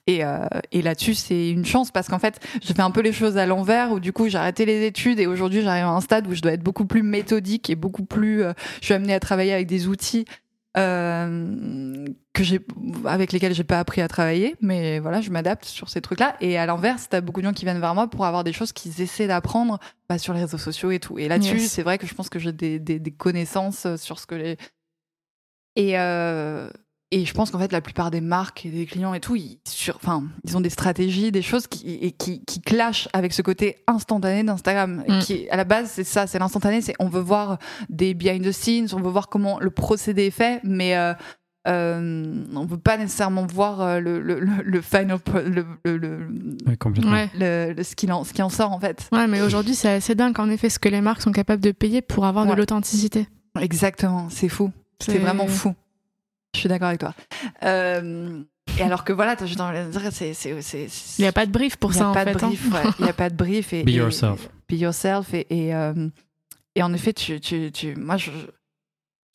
Et, euh, et là-dessus, c'est une chance parce qu'en fait, j'ai fait un peu les choses à l'envers où du coup, j'ai arrêté les études et aujourd'hui, j'arrive à un stade où je dois être beaucoup plus méthodique et beaucoup plus. je suis amenée à travailler avec des outils euh, que j'ai, avec lesquels j'ai pas appris à travailler, mais voilà, je m'adapte sur ces trucs-là. Et à l'inverse, t'as beaucoup de gens qui viennent vers moi pour avoir des choses qu'ils essaient d'apprendre bah, sur les réseaux sociaux et tout. Et là-dessus, Yes. c'est vrai que je pense que j'ai des, des, des connaissances euh, sur ce que les. Et, euh, et je pense qu'en fait, la plupart des marques et des clients et tout, ils, sur, enfin, ils ont des stratégies, des choses qui, et qui, qui clashent avec ce côté instantané d'Instagram. Mm. Qui, à la base, c'est ça, c'est l'instantané. C'est on veut voir des behind the scenes, on veut voir comment le procédé est fait, mais euh, euh, on veut pas nécessairement voir euh, le, le, le, le final, le, le, le, Ouais, complètement. Ouais. le- le- ce, qui en, ce qui en sort en fait. Ouais, mais aujourd'hui, c'est assez dingue en effet ce que les marques sont capables de payer pour avoir de l'authenticité. Exactement, c'est fou. C'est vraiment fou. Je suis d'accord avec toi. Euh, et alors que voilà, t'as juste envie de dire, c'est, c'est, c'est, Il n'y a pas de brief pour ça a en pas fait. de hein. brief, ouais. Il n'y a pas de brief. Et, Be et- yourself. Be yourself. Et, et, euh, et en effet, tu, tu, tu, moi, je, je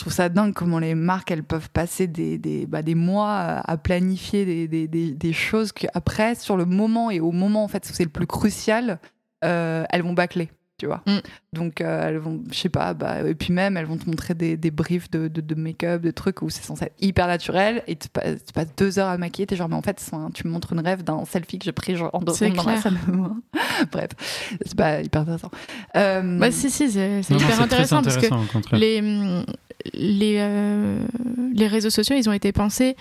trouve ça dingue comment les marques, elles peuvent passer des, des, bah, des mois à à planifier des, des, des, des choses qu'après, sur le moment et au moment, en fait, où c'est le plus crucial, euh, elles vont bâcler. Tu vois. Mm. Donc, euh, elles vont, je sais pas, bah, et puis même, elles vont te montrer des, des briefs de, de, de make-up, de trucs où c'est censé être hyper naturel, et tu passes, tu passes deux heures à maquiller, t'es genre, mais en fait, un- tu me montres une rêve d'un selfie que j'ai pris genre, en dans ma clair. salle de. Bref, c'est pas hyper intéressant. Euh, Bah si, si, c'est hyper intéressant, parce que les, les, euh, les réseaux sociaux, ils ont été pensés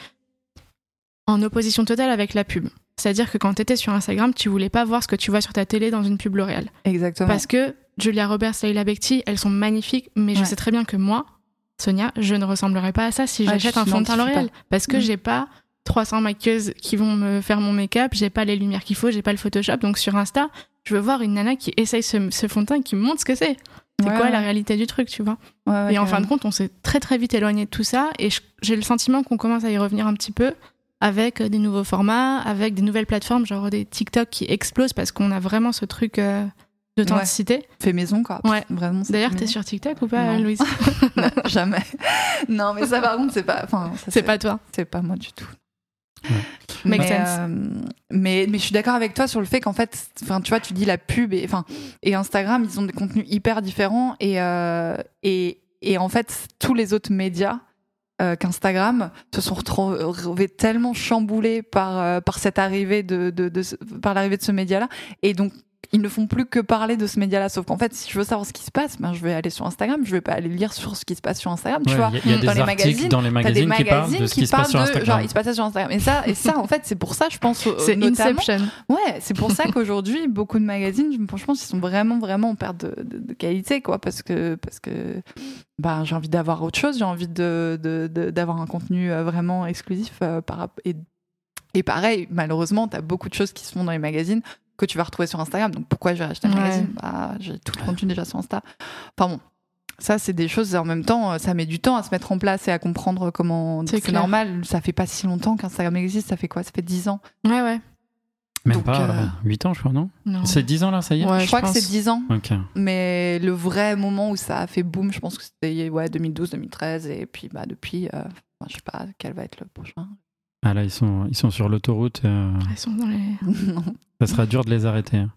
en opposition totale avec la pub. C'est-à-dire que quand tu étais sur Instagram, tu voulais pas voir ce que tu vois sur ta télé dans une pub L'Oréal. Exactement. Parce que Julia Roberts, Leila Bekti, elles sont magnifiques, mais je sais très bien que moi, Sonia, je ne ressemblerai pas à ça si Ouais, j'achète un fond de teint L'Oréal. Parce que Mm. j'ai pas 300 maquilleuses qui vont me faire mon make-up, j'ai pas les lumières qu'il faut, j'ai pas le Photoshop. Donc sur Insta, je veux voir une nana qui essaye ce, ce fond de teint qui me montre ce que c'est. C'est Ouais, quoi la réalité du truc, tu vois? Et en fin de compte, on s'est très très vite éloigné de tout ça et j'ai le sentiment qu'on commence à y revenir un petit peu avec euh, des nouveaux formats, avec des nouvelles plateformes, genre des TikTok qui explosent parce qu'on a vraiment ce truc euh, d'authenticité. fait maison, quoi. Ouais. Vraiment. D'ailleurs, t'es sur TikTok ou pas, Non. Louise Non, jamais. Non, mais ça, par contre, c'est pas. C'est pas toi. C'est pas moi du tout. Ouais. Make mais, sense. euh, mais mais je suis d'accord avec toi sur le fait qu'en fait, enfin tu vois, tu dis la pub et enfin et Instagram, ils ont des contenus hyper différents et euh, et et en fait tous les autres médias euh, qu'Instagram se sont retrouvés tellement chamboulés par euh, par cette arrivée de, de, de ce- par l'arrivée de ce média-là. Et donc ils ne font plus que parler de ce média-là. Sauf qu'en fait, si je veux savoir ce qui se passe, ben, je vais aller sur Instagram. Je vais pas aller lire sur ce qui se passe sur Instagram. tu Ouais, vois, Il y a, y a dans des les articles magazines, dans les des magazines qui parlent de ce qui, se passe sur de Instagram. genre il se passe ça sur Instagram et ça et ça en fait c'est pour ça je pense C'est notamment Inception. ouais c'est pour ça qu'aujourd'hui beaucoup de magazines je pense qu'ils sont vraiment vraiment en perte de, de- de qualité quoi parce que parce que bah j'ai envie d'avoir autre chose j'ai envie de de- de- d'avoir un contenu euh, vraiment exclusif euh, par et et pareil malheureusement t'as beaucoup de choses qui se font dans les magazines que tu vas retrouver sur Instagram donc pourquoi je vais acheter un Ouais. magazine? Bah j'ai tout le contenu déjà sur Insta enfin bon ça, c'est des choses, en même temps, euh, ça met du temps à se mettre en place et à comprendre comment. C'est normal, ça fait pas si longtemps qu'Instagram existe, ça fait quoi? Ça fait 10 ans Ouais, ouais. Même Donc, pas euh, 8 ans, je crois, non? Non. C'est 10 ans là, ça y est? Ouais, Je crois que c'est 10 ans, Ok. mais le vrai moment où ça a fait boom, je pense que c'était ouais, 2012, 2013, et puis bah, depuis, euh, je sais pas quel va être le prochain. Ah là, ils sont, ils sont sur l'autoroute. euh, Elles sont dans les. Non. ça sera dur de les arrêter. hein.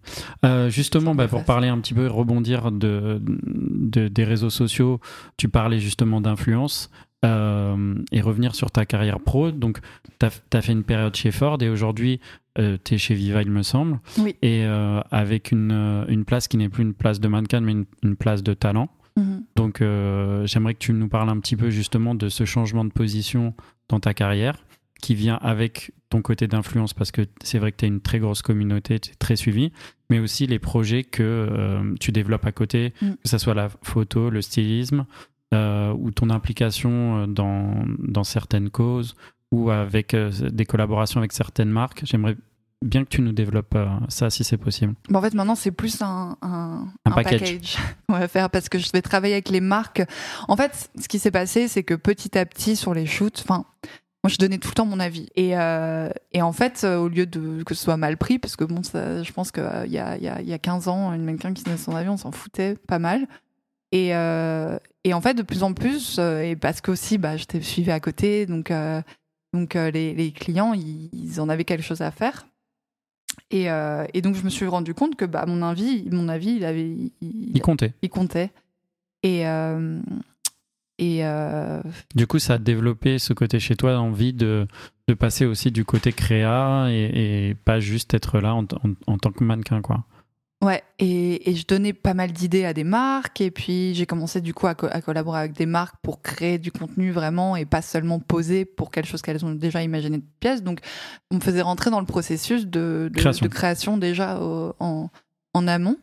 Euh, justement, bah, pour parler un petit peu, rebondir de, de- des réseaux sociaux, tu parlais justement d'influence euh, et revenir sur ta carrière pro. Donc, tu as, fait une période chez Ford et aujourd'hui, tu es chez Viva, il me semble. Oui. Et euh, avec une, une place qui n'est plus une place de mannequin, mais une, une place de talent. Mhm. Donc, euh, j'aimerais que tu nous parles un petit peu justement de ce changement de position dans ta carrière qui vient avec ton côté d'influence parce que c'est vrai que tu as une très grosse communauté, tu es très suivi, mais aussi les projets que euh, tu développes à côté, Mm. que ce soit la photo, le stylisme euh, ou ton implication euh, dans, dans certaines causes ou avec euh, des collaborations avec certaines marques. J'aimerais bien que tu nous développes ça si c'est possible. Bon, en fait, maintenant, c'est plus un, un, Un package. on va faire parce que je vais travailler avec les marques. En fait, ce qui s'est passé, c'est que petit à petit, sur les shoots, enfin, moi, je donnais tout le temps mon avis. Et, euh, et en fait, euh, au lieu de que ce soit mal pris, parce que bon, ça, je pense qu'il y, a, y, a, y a 15 ans, une mannequin qui donnait son avis, on s'en foutait pas mal. Et, euh, et en fait, de plus en plus, euh, et parce qu'aussi, bah, j'étais suivie à côté, donc, euh, donc euh, les, les clients, ils, ils en avaient quelque chose à faire. Et, euh, et donc, je me suis rendu compte que bah, mon avis, mon avis, il avait, il, Il comptait. il comptait. Et euh, et euh, Du coup, ça a développé ce côté chez toi, envie de, de passer aussi du côté créa et, et pas juste être là en, en- en tant que mannequin, quoi. ouais, et, et je donnais pas mal d'idées à des marques. Et puis j'ai commencé du coup à, co- à collaborer avec des marques pour créer du contenu vraiment et pas seulement poser pour quelque chose qu'elles ont déjà imaginé de pièces. Donc on me faisait rentrer dans le processus de, de- Création. de création déjà au- en, en amont.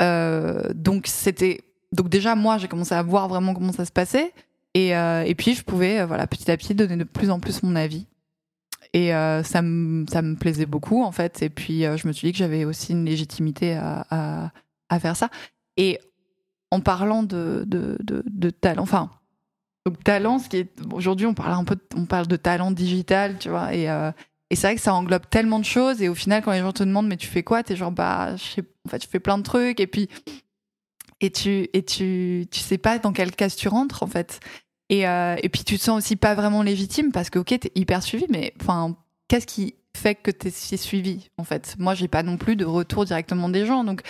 Euh, donc c'était donc déjà moi j'ai commencé à voir vraiment comment ça se passait. Et, euh, et puis je pouvais euh, voilà petit à petit donner de plus en plus mon avis. Et euh, ça me ça me plaisait beaucoup en fait. Et puis je me suis dit que j'avais aussi une légitimité à, à, faire ça. Et en parlant de de, de, talent enfin donc talent ce qui est aujourd'hui on parle un peu de- on parle de talent digital tu vois. Et et c'est vrai que ça englobe tellement de choses. Et au final quand les gens te demandent mais tu fais quoi? T'es genre bah je sais en fait je fais plein de trucs. Et puis et tu et tu tu sais pas dans quelle case tu rentres en fait. Et euh, et puis tu te sens aussi pas vraiment légitime parce que ok t'es hyper suivi mais enfin qu'est-ce qui fait que t'es suivi en fait? Moi j'ai pas non plus de retour directement des gens donc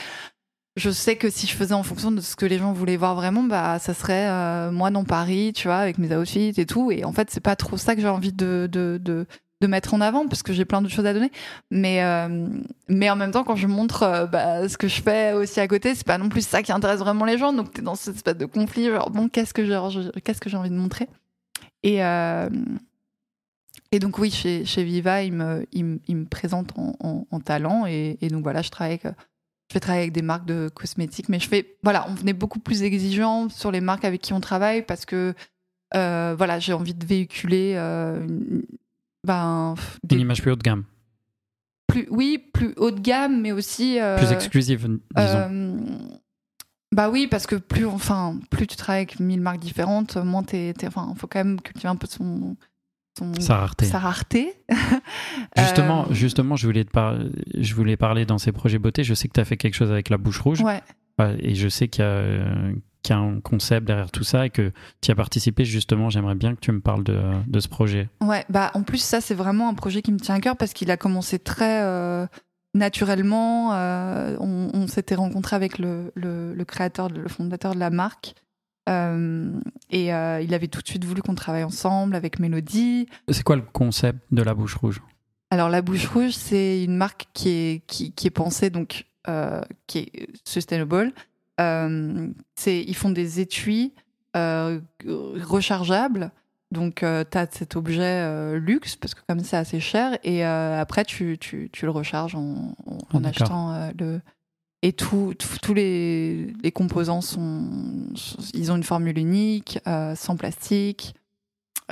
je sais que si je faisais en fonction de ce que les gens voulaient voir vraiment bah ça serait euh, moi dans Paris tu vois avec mes outfits et tout et en fait c'est pas trop ça que j'ai envie de, de de mettre en avant parce que j'ai plein de choses à donner. Mais euh, mais en même temps quand je montre euh, bah, ce que je fais aussi à côté c'est pas non plus ça qui intéresse vraiment les gens. Donc t'es dans cette espèce de conflit genre bon qu'est-ce que j'ai qu'est-ce que j'ai envie de montrer? Et euh, et donc oui chez, chez Viva il me il, me- il me présente en, en- en talent. Et, donc voilà je travaille avec je travailler avec des marques de cosmétiques. Mais je fais voilà on est beaucoup plus exigeant sur les marques avec qui on travaille parce que voilà j'ai envie de véhiculer une- ben, des- Une image plus haut de gamme, plus oui plus haut de gamme mais aussi euh, plus exclusive, disons. euh, bah oui parce que plus enfin plus tu travailles avec mille marques différentes moins t'es enfin faut quand même cultiver un peu son, son Sa rareté. sa rareté Justement, Euh, justement je, voulais te par- je voulais parler dans ces projets beauté. Je sais que tu as fait quelque chose avec la bouche rouge. ouais Euh, Et je sais qu'il y, a, qu'il y a un concept derrière tout ça et que tu as participé. Justement, j'aimerais bien que tu me parles de, de ce projet. Ouais, bah en plus ça c'est vraiment un projet qui me tient à cœur parce qu'il a commencé très euh, naturellement. euh, on on s'était rencontré avec le, le, le créateur, le fondateur de la marque. euh, et il avait tout de suite voulu qu'on travaille ensemble avec Mélodie. C'est quoi le concept de la bouche rouge? Alors la Bouche Rouge, c'est une marque qui est qui, qui est pensée donc qui est sustainable. Euh, ils font des étuis euh, rechargeables. Donc tu as cet objet euh, luxe parce que comme c'est assez cher. Et euh, après tu, tu, tu le recharges en, en, Ah, en achetant euh, le et tous les, les composants sont ils ont une formule unique euh, sans plastique.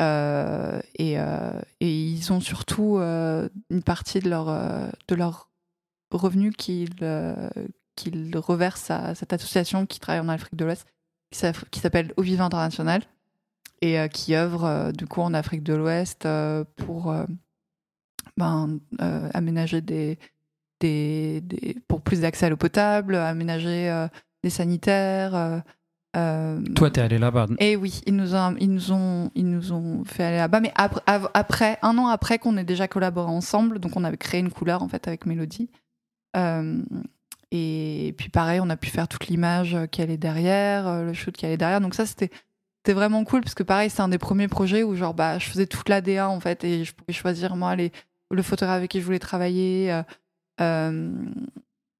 Euh, et, euh, et ils ont surtout euh, une partie de leur, euh, de leur revenu qu'ils qu'ils reversent à cette association qui travaille en Afrique de l'Ouest, qui s'appelle Au Vive International, et euh, qui œuvre euh, du coup en Afrique de l'Ouest euh, pour ben, aménager des, des, des- pour plus d'accès à l'eau potable, aménager des sanitaires, Toi, t'es allé là-bas. et oui, ils nous ont, ils nous ont, ils nous ont fait aller là-bas. Mais après, un an après qu'on ait déjà collaboré ensemble, donc on avait créé une couleur en fait avec Mélodie. Euh, et puis pareil, on a pu faire toute l'image qui allait derrière, euh, le shoot qui allait derrière. Donc ça, c'était, vraiment cool parce que pareil, c'est un des premiers projets où genre bah, je faisais toute la DA en fait et je pouvais choisir moi le photographe avec qui je voulais travailler. euh, euh,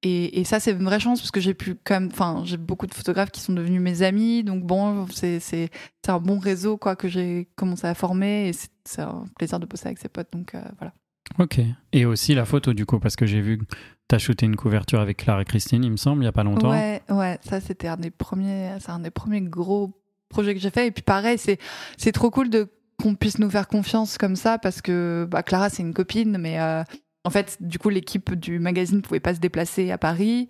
et, ça, c'est une vraie chance parce que j'ai pu quand même, enfin, j'ai beaucoup de photographes qui sont devenus mes amis, donc bon, c'est un bon réseau quoi que j'ai commencé à former et c'est un plaisir de bosser avec ses potes, donc euh, voilà. Ok. Et aussi la photo, du coup, parce que j'ai vu que t'as shooté une couverture avec Claire et Christine, il me semble, il y a pas longtemps. Ouais, ouais, ça c'était un des premiers, un des premiers gros projets que j'ai fait. Et puis pareil, c'est trop cool de qu'on puisse nous faire confiance comme ça parce que bah, Clara c'est une copine, mais euh, en fait du coup l'équipe du magazine pouvait pas se déplacer à Paris.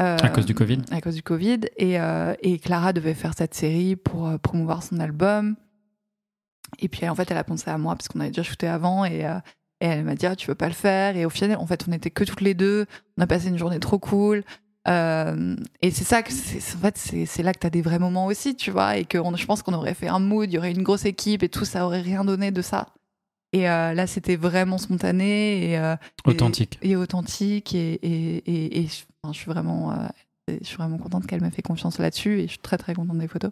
euh, À cause du Covid À cause du Covid. Et, euh, et Clara devait faire cette série pour promouvoir son album. Et puis en fait, elle a pensé à moi parce qu'on avait déjà shooté avant et, et elle m'a dit ah, tu veux pas le faire et au final en fait on était que toutes les deux on a passé une journée trop cool Euh, et c'est ça que c'est en fait c'est là que t'as des vrais moments aussi tu vois et que on- je pense qu'on aurait fait un mood il y aurait une grosse équipe et tout ça aurait rien donné de ça et euh, là c'était vraiment spontané et, euh, Authentique. et, authentique et, et, je, enfin, je suis vraiment je suis vraiment contente qu'elle m'ait fait confiance là-dessus et je suis très très contente des photos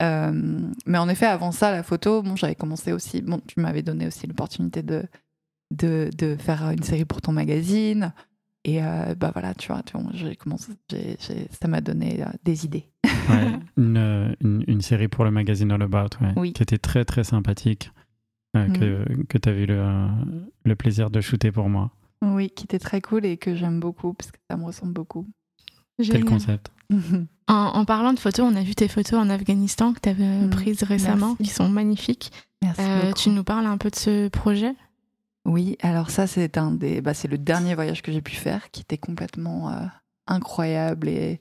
mais en effet, avant ça, la photo, bon, j'avais commencé aussi. Bon, tu m'avais donné aussi l'opportunité de, de, de faire une série pour ton magazine. Et euh, bah voilà, tu vois, tu vois, j'ai commencé, j'ai- j'ai- ça m'a donné euh, des idées. Ouais. une, euh, une, une série pour le magazine All About, ouais, Oui. qui était très très sympathique, euh, Mhm. que, que tu as eu le, le plaisir de shooter pour moi. Oui, qui était très cool et que j'aime beaucoup parce que ça me ressemble beaucoup. Quel concept En, en parlant de photos, on a vu tes photos en Afghanistan que tu avais Mm, prises récemment, merci. qui sont magnifiques. Merci Euh, tu nous parles un peu de ce projet? Oui, alors ça c'est un des, bah, c'est le dernier voyage que j'ai pu faire, qui était complètement euh, incroyable et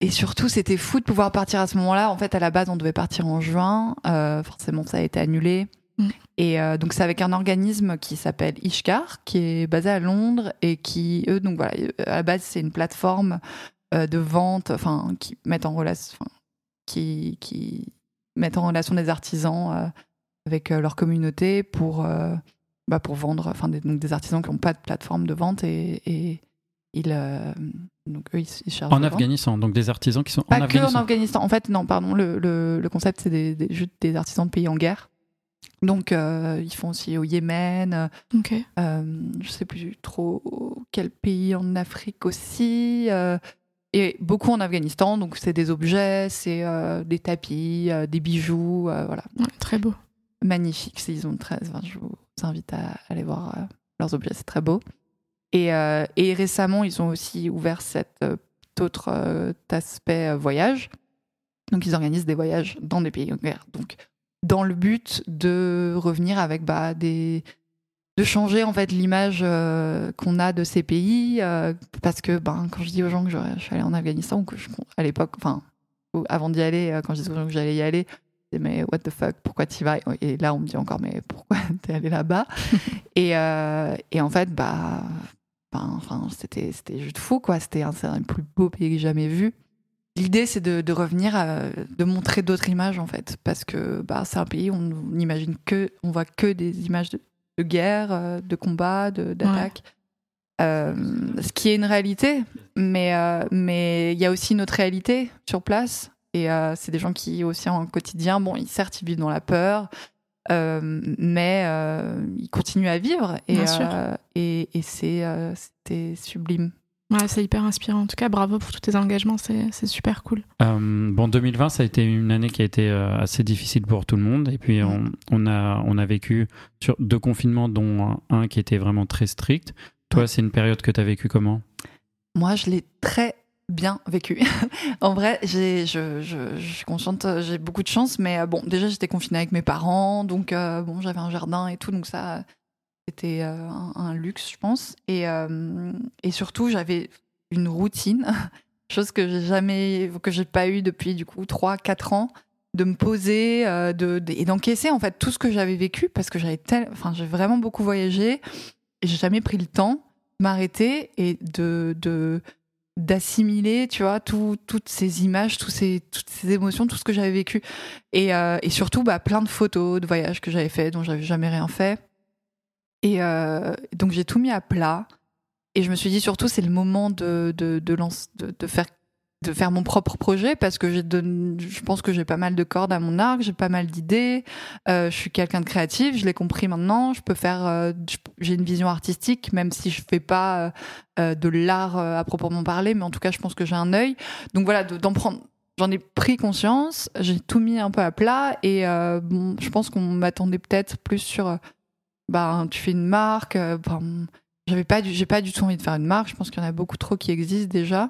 et surtout c'était fou de pouvoir partir à ce moment-là. En fait, à la base, on devait partir en juin, euh, forcément ça a été annulé. Mm. Et euh, donc c'est avec un organisme qui s'appelle Ishkar, qui est basé à Londres et qui eux donc voilà à la base c'est une plateforme de vente, enfin qui mettent en relation, qui qui mettent en relation des artisans avec leur communauté pour bah, pour vendre, enfin des, donc des artisans qui n'ont pas de plateforme de vente et, et ils euh, donc eux ils, ils cherchent En. Afghanistan, donc des artisans qui sont Pas en que Afghanistan. en Afghanistan. En fait, non, pardon. Le, le, le concept, c'est des, des, juste des artisans de pays en guerre. Donc, euh, ils font aussi au Yémen. Ok. Euh, je sais plus trop quel pays en Afrique aussi. euh, et beaucoup en Afghanistan. Donc, c'est des objets, c'est euh, des tapis, euh, des bijoux. euh, voilà. Ouais, très beau. Magnifique. Ils ont très, enfin, je vous invite à aller voir euh, leurs objets. C'est très beau. Et, euh, et récemment, ils ont aussi ouvert cet euh, autre aspect voyage. Donc, ils organisent des voyages dans des pays en guerre. Donc, dans le but de revenir avec bah, des de changer en fait l'image qu'on a de ces pays parce que ben quand je dis aux gens que je, suis allée en Afghanistan ou que je, à l'époque enfin avant d'y aller quand je dis aux gens que j'allais y aller mais what the fuck pourquoi tu vas? Et là on me dit encore mais pourquoi t'es allé là-bas? Et euh, et en fait bah ben, enfin c'était c'était juste fou quoi. C'était un, c'est un des plus beau pays que j'ai jamais vu. L'idée, c'est de, de revenir, à, de montrer d'autres images en fait, parce que bah, c'est un pays où on n'imagine que, on voit que des images de, de guerre, euh, de combat, d'attaque, Euh, ce qui est une réalité, mais euh, mais il y a aussi une autre réalité sur place, et euh, c'est des gens qui aussi en quotidien, bon, ils, certes, ils vivent dans la peur, euh, mais euh, ils continuent à vivre, et Bien sûr. euh, et, et c'est euh, c'était sublime. Ouais, c'est hyper inspirant. En tout cas, bravo pour tous tes engagements, c'est c'est super cool. Euh, bon, 2020, ça a été une année qui a été assez difficile pour tout le monde. Et puis, on, on a, on a vécu sur deux confinements, dont un, un qui était vraiment très strict. Toi, c'est une période que tu as vécu comment? Moi, je l'ai très bien vécu. en vrai, j'ai, je, je, suis consciente, j'ai beaucoup de chance, mais euh, bon, déjà, j'étais confinée avec mes parents, donc euh, bon, j'avais un jardin et tout, donc ça, c'était euh, un, luxe, je pense. Et, et surtout, j'avais une routine, chose que j'ai jamais, que j'ai pas eu depuis du coup 3-4 ans, de me poser de- et d'encaisser en fait tout ce que j'avais vécu parce que j'avais tel, enfin, j'ai vraiment beaucoup voyagé et j'ai jamais pris le temps de m'arrêter et de, de d'assimiler, tu vois, tout- toutes ces images, tous ces, toutes ces émotions, tout ce que j'avais vécu. Et, euh, et surtout, bah, plein de photos de voyages que j'avais fait, dont j'avais jamais rien fait. Et euh, donc, j'ai tout mis à plat. Et je me suis dit, surtout, c'est le moment de, de, de, de faire de faire mon propre projet parce que je pense que j'ai pas mal de cordes à mon arc, j'ai pas mal d'idées, euh, je suis quelqu'un de créatif, je l'ai compris maintenant, je peux faire, euh, j'ai une vision artistique même si je fais pas euh, de l'art à proprement parler, mais en tout cas je pense que j'ai un œil. Donc voilà, de- d'en prendre, j'en ai pris conscience, j'ai tout mis un peu à plat et je pense qu'on m'attendait peut-être plus sur, bah tu fais une marque, ben, j'avais pas, j'ai pas du tout envie de faire une marque, je pense qu'il y en a beaucoup trop qui existent déjà.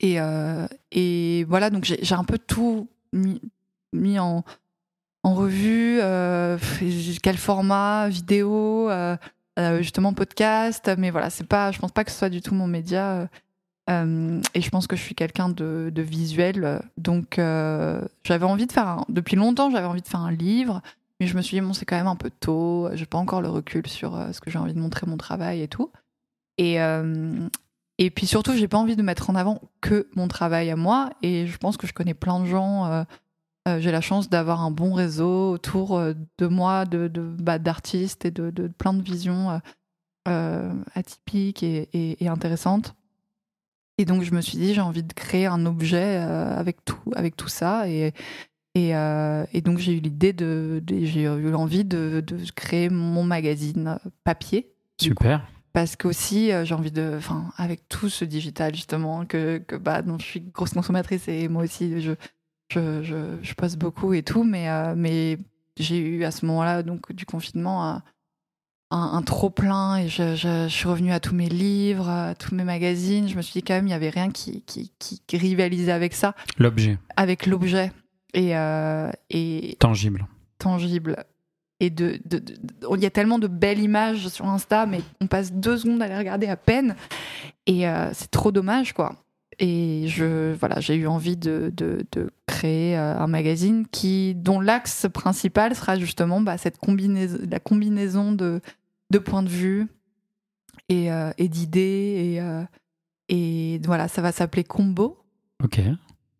Et, euh, et voilà, donc j'ai un peu tout mis, en, revue. euh, quel format, vidéo, euh, justement podcast. Mais voilà, c'est pas, je pense pas que ce soit du tout mon média. et je pense que je suis quelqu'un de, visuel. Donc j'avais envie de faire, un- depuis longtemps, j'avais envie de faire un livre. Mais je me suis dit, bon, c'est quand même un peu tôt. J'ai pas encore le recul sur ce que j'ai envie de montrer mon travail et tout. Et, et puis surtout, j'ai pas envie de mettre en avant que mon travail à moi. Et je pense que je connais plein de gens. euh, euh, j'ai la chance d'avoir un bon réseau autour euh, de moi, de, bah, d'artistes et de, plein de visions atypiques et, et- intéressantes. Et donc je me suis dit, j'ai envie de créer un objet avec tout, avec tout ça. Et, et, donc j'ai eu l'idée de, j'ai eu l'envie de, créer mon magazine papier Super. Parce qu'aussi euh, j'ai envie de enfin avec tout ce digital justement que, que bah dont je suis grosse consommatrice et moi aussi je je, je, je poste beaucoup et tout mais euh, mais j'ai eu à ce moment-là donc du confinement un, un, trop plein et je, je, je suis revenue à tous mes livres à tous mes magazines je me suis dit quand même il y avait rien qui qui, qui rivalisait avec ça L'objet avec l'objet et euh, et tangible. tangible. Et de, de- il y a tellement de belles images sur Insta, mais on passe deux secondes à les regarder à peine. Et euh, c'est trop dommage, quoi. Et je, voilà, j'ai eu envie de, de, créer euh, un magazine qui, dont l'axe principal sera justement bah, cette combinaison, la combinaison de, de points de vue et, euh, et d'idées. Et, et voilà, ça va s'appeler Combo. Ok.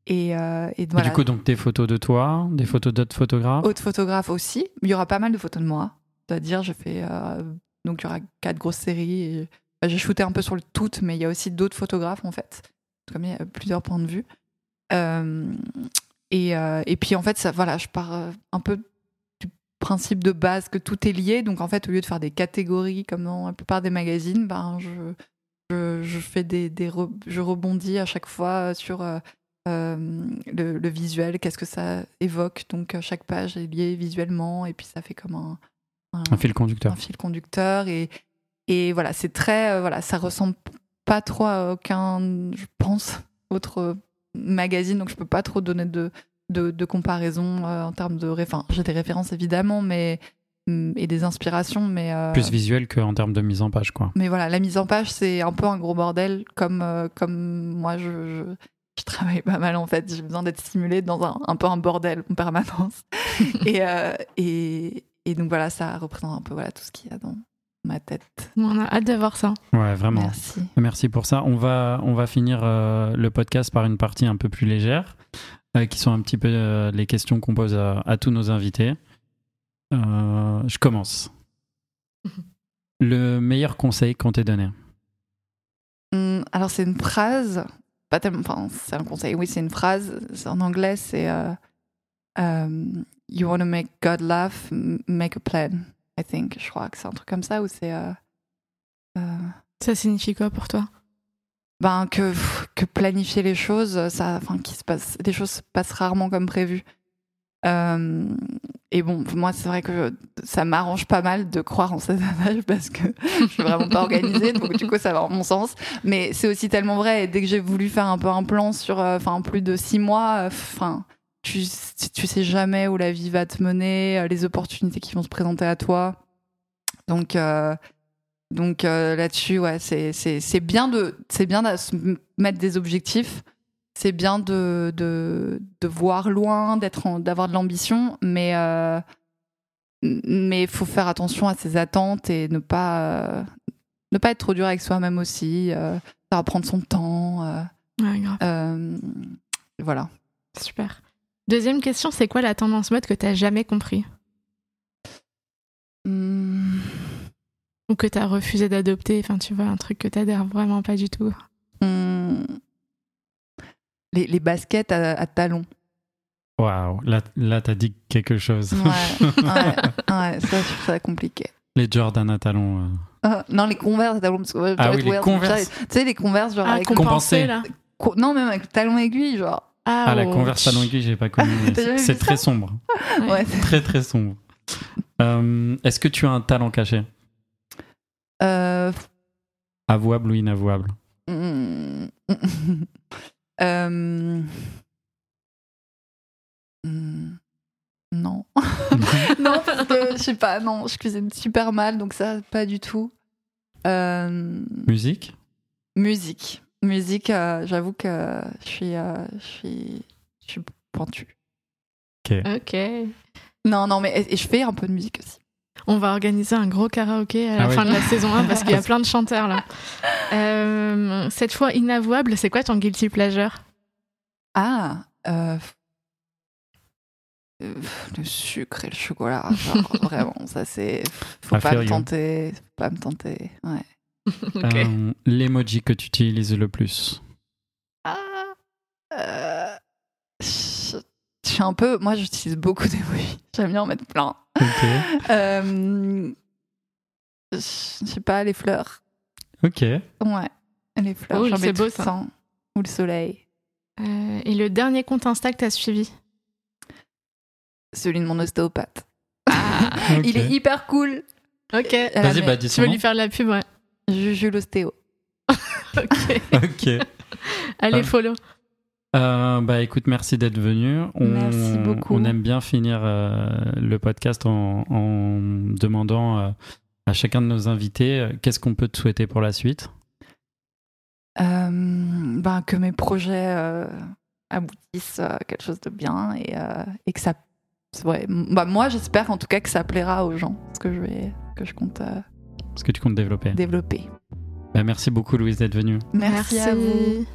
Et euh, et voilà. du coup, donc des photos de toi, des photos d'autres photographes. Haute photographe aussi. Il y aura pas mal de photos de moi. C'est-à-dire, je fais. euh, donc, il y aura quatre grosses séries. et- bah, J'ai shooté un peu sur le tout, mais il y a aussi d'autres photographes, en fait. Comme il y a plusieurs points de vue. Euh, et, et puis, en fait, ça, voilà, je pars un peu du principe de base que tout est lié. Donc, en fait, au lieu de faire des catégories comme dans la plupart des magazines, ben, je, je, je fais des, des re- je rebondis à chaque fois sur le, le visuel, qu'est-ce que ça évoque? Donc euh, chaque page est liée visuellement et puis ça fait comme un, un, Un fil conducteur. un fil conducteur. Et, et voilà, c'est très. euh, voilà, ça ressemble pas trop à aucun, je pense, autre euh, magazine. Donc je peux pas trop donner de, de, de comparaison euh, en termes de. Enfin, j'ai des références évidemment, mais. hum, et des inspirations, mais. euh, Plus visuel qu'en termes de mise en page, quoi. mais voilà, la mise en page, c'est un peu un gros bordel, comme, euh, comme moi, je, je, travaille pas mal en fait. J'ai besoin d'être stimulée dans un, un peu un bordel en permanence. et, euh, et, et donc voilà, ça représente un peu voilà, tout ce qu'il y a dans ma tête. On a hâte de voir ça. Ouais, vraiment. Merci. Merci pour ça. On va, on va finir euh, le podcast par une partie un peu plus légère, euh, qui sont un petit peu euh, les questions qu'on pose à, à tous nos invités. Euh, je commence. Le meilleur conseil qu'on t'ait donné Hum, alors, c'est une phrase, pas tellement, enfin, c'est un conseil, oui, c'est une phrase. En anglais, c'est euh, um, You want to make God laugh, make a plan. I think, je crois que c'est un truc comme ça, ou c'est. euh, euh, Ça signifie quoi pour toi? Ben que, que planifier les choses, ça, enfin, qui se passe, les choses se passent rarement comme prévu. Euh, et bon, moi, c'est vrai que ça m'arrange pas mal de croire en cet adage parce que je suis vraiment pas organisée, donc du coup, ça va en mon sens. Mais c'est aussi tellement vrai. Dès que j'ai voulu faire un peu un plan sur, euh, enfin, plus de six mois, euh, enfin, tu, tu sais jamais où la vie va te mener, euh, les opportunités qui vont se présenter à toi. Donc, donc là-dessus, ouais, c'est bien de c'est bien de se mettre des objectifs. C'est bien de, de, de voir loin, d'être d'avoir de l'ambition, mais euh, mais il faut faire attention à ses attentes et ne pas euh, ne pas être trop dur avec soi-même aussi, euh, ça va prendre son temps. euh, Ouais, grave. euh, voilà. Super. Deuxième question, c'est quoi la tendance mode que t'as jamais compris? Hmm, ou que t'as refusé d'adopter? Enfin, tu vois, un truc que t'adhères vraiment pas du tout. hmm. Les, les baskets à, à talons. Waouh, là, là t'as dit quelque chose. Ouais, ouais, ouais, ça, ça compliqué. Les Jordan à talons. euh. Ah, non, les converses à talons. Parce que, ouais, Ah oui, les Converse. Tu sais, les converses, genre Ah, avec. compensé, là. co- Non, même avec talons aiguilles, genre. Ah, la oh. Converse talon aiguille, j'ai pas connu. c'est très sombre. Ouais. Très, très sombre. Euh, Est-ce que tu as un talent caché? Euh, Avouable ou inavouable? Hmm, euh, hmm, Non. non, parce que je sais pas, non, je cuisine super mal, donc ça, pas du tout. Euh, Musique? musique. Musique, euh, j'avoue que je suis, euh, je suis, je suis pointue. Ok. Non, non, mais et, et je fais un peu de musique aussi. On va organiser un gros karaoké à la Ah fin de la saison 1 parce qu'il y a plein de chanteurs là. Euh, cette fois inavouable, c'est quoi ton guilty pleasure? Ah, euh, euh, le sucre et le chocolat, genre, vraiment, ça c'est. Faut pas me tenter, faut pas me tenter. Ouais. Euh, L'emoji que tu utilises le plus? Ah, euh, suis un peu. Moi, j'utilise beaucoup d'émojis. J'aime bien en mettre plein. Ok. Euh, je sais pas, les fleurs. Ok. Ouais, les fleurs. Mets c'est beau, ça. temps. Ou le soleil. Euh, et le dernier compte Insta que t'as suivi Celui de mon ostéopathe. Ok. Il est hyper cool. Ok. Vas-y, bah dis Tu veux lui faire de la pub, ouais. Juju l'ostéo. Ok. Ok. Allez, Ah. follow. Euh, bah écoute, merci d'être venu. On, Merci beaucoup. On aime bien finir euh, le podcast en, en demandant euh, à chacun de nos invités euh, qu'est-ce qu'on peut te souhaiter pour la suite? Euh, ben, que mes projets euh, aboutissent à quelque chose de bien et, euh, et que ça. Ouais, bah, moi, j'espère en tout cas que ça plaira aux gens, ce que je, vais, que je compte euh, Ce que tu comptes développer. développer. Bah, merci beaucoup Louise d'être venue. Merci, à vous. Merci.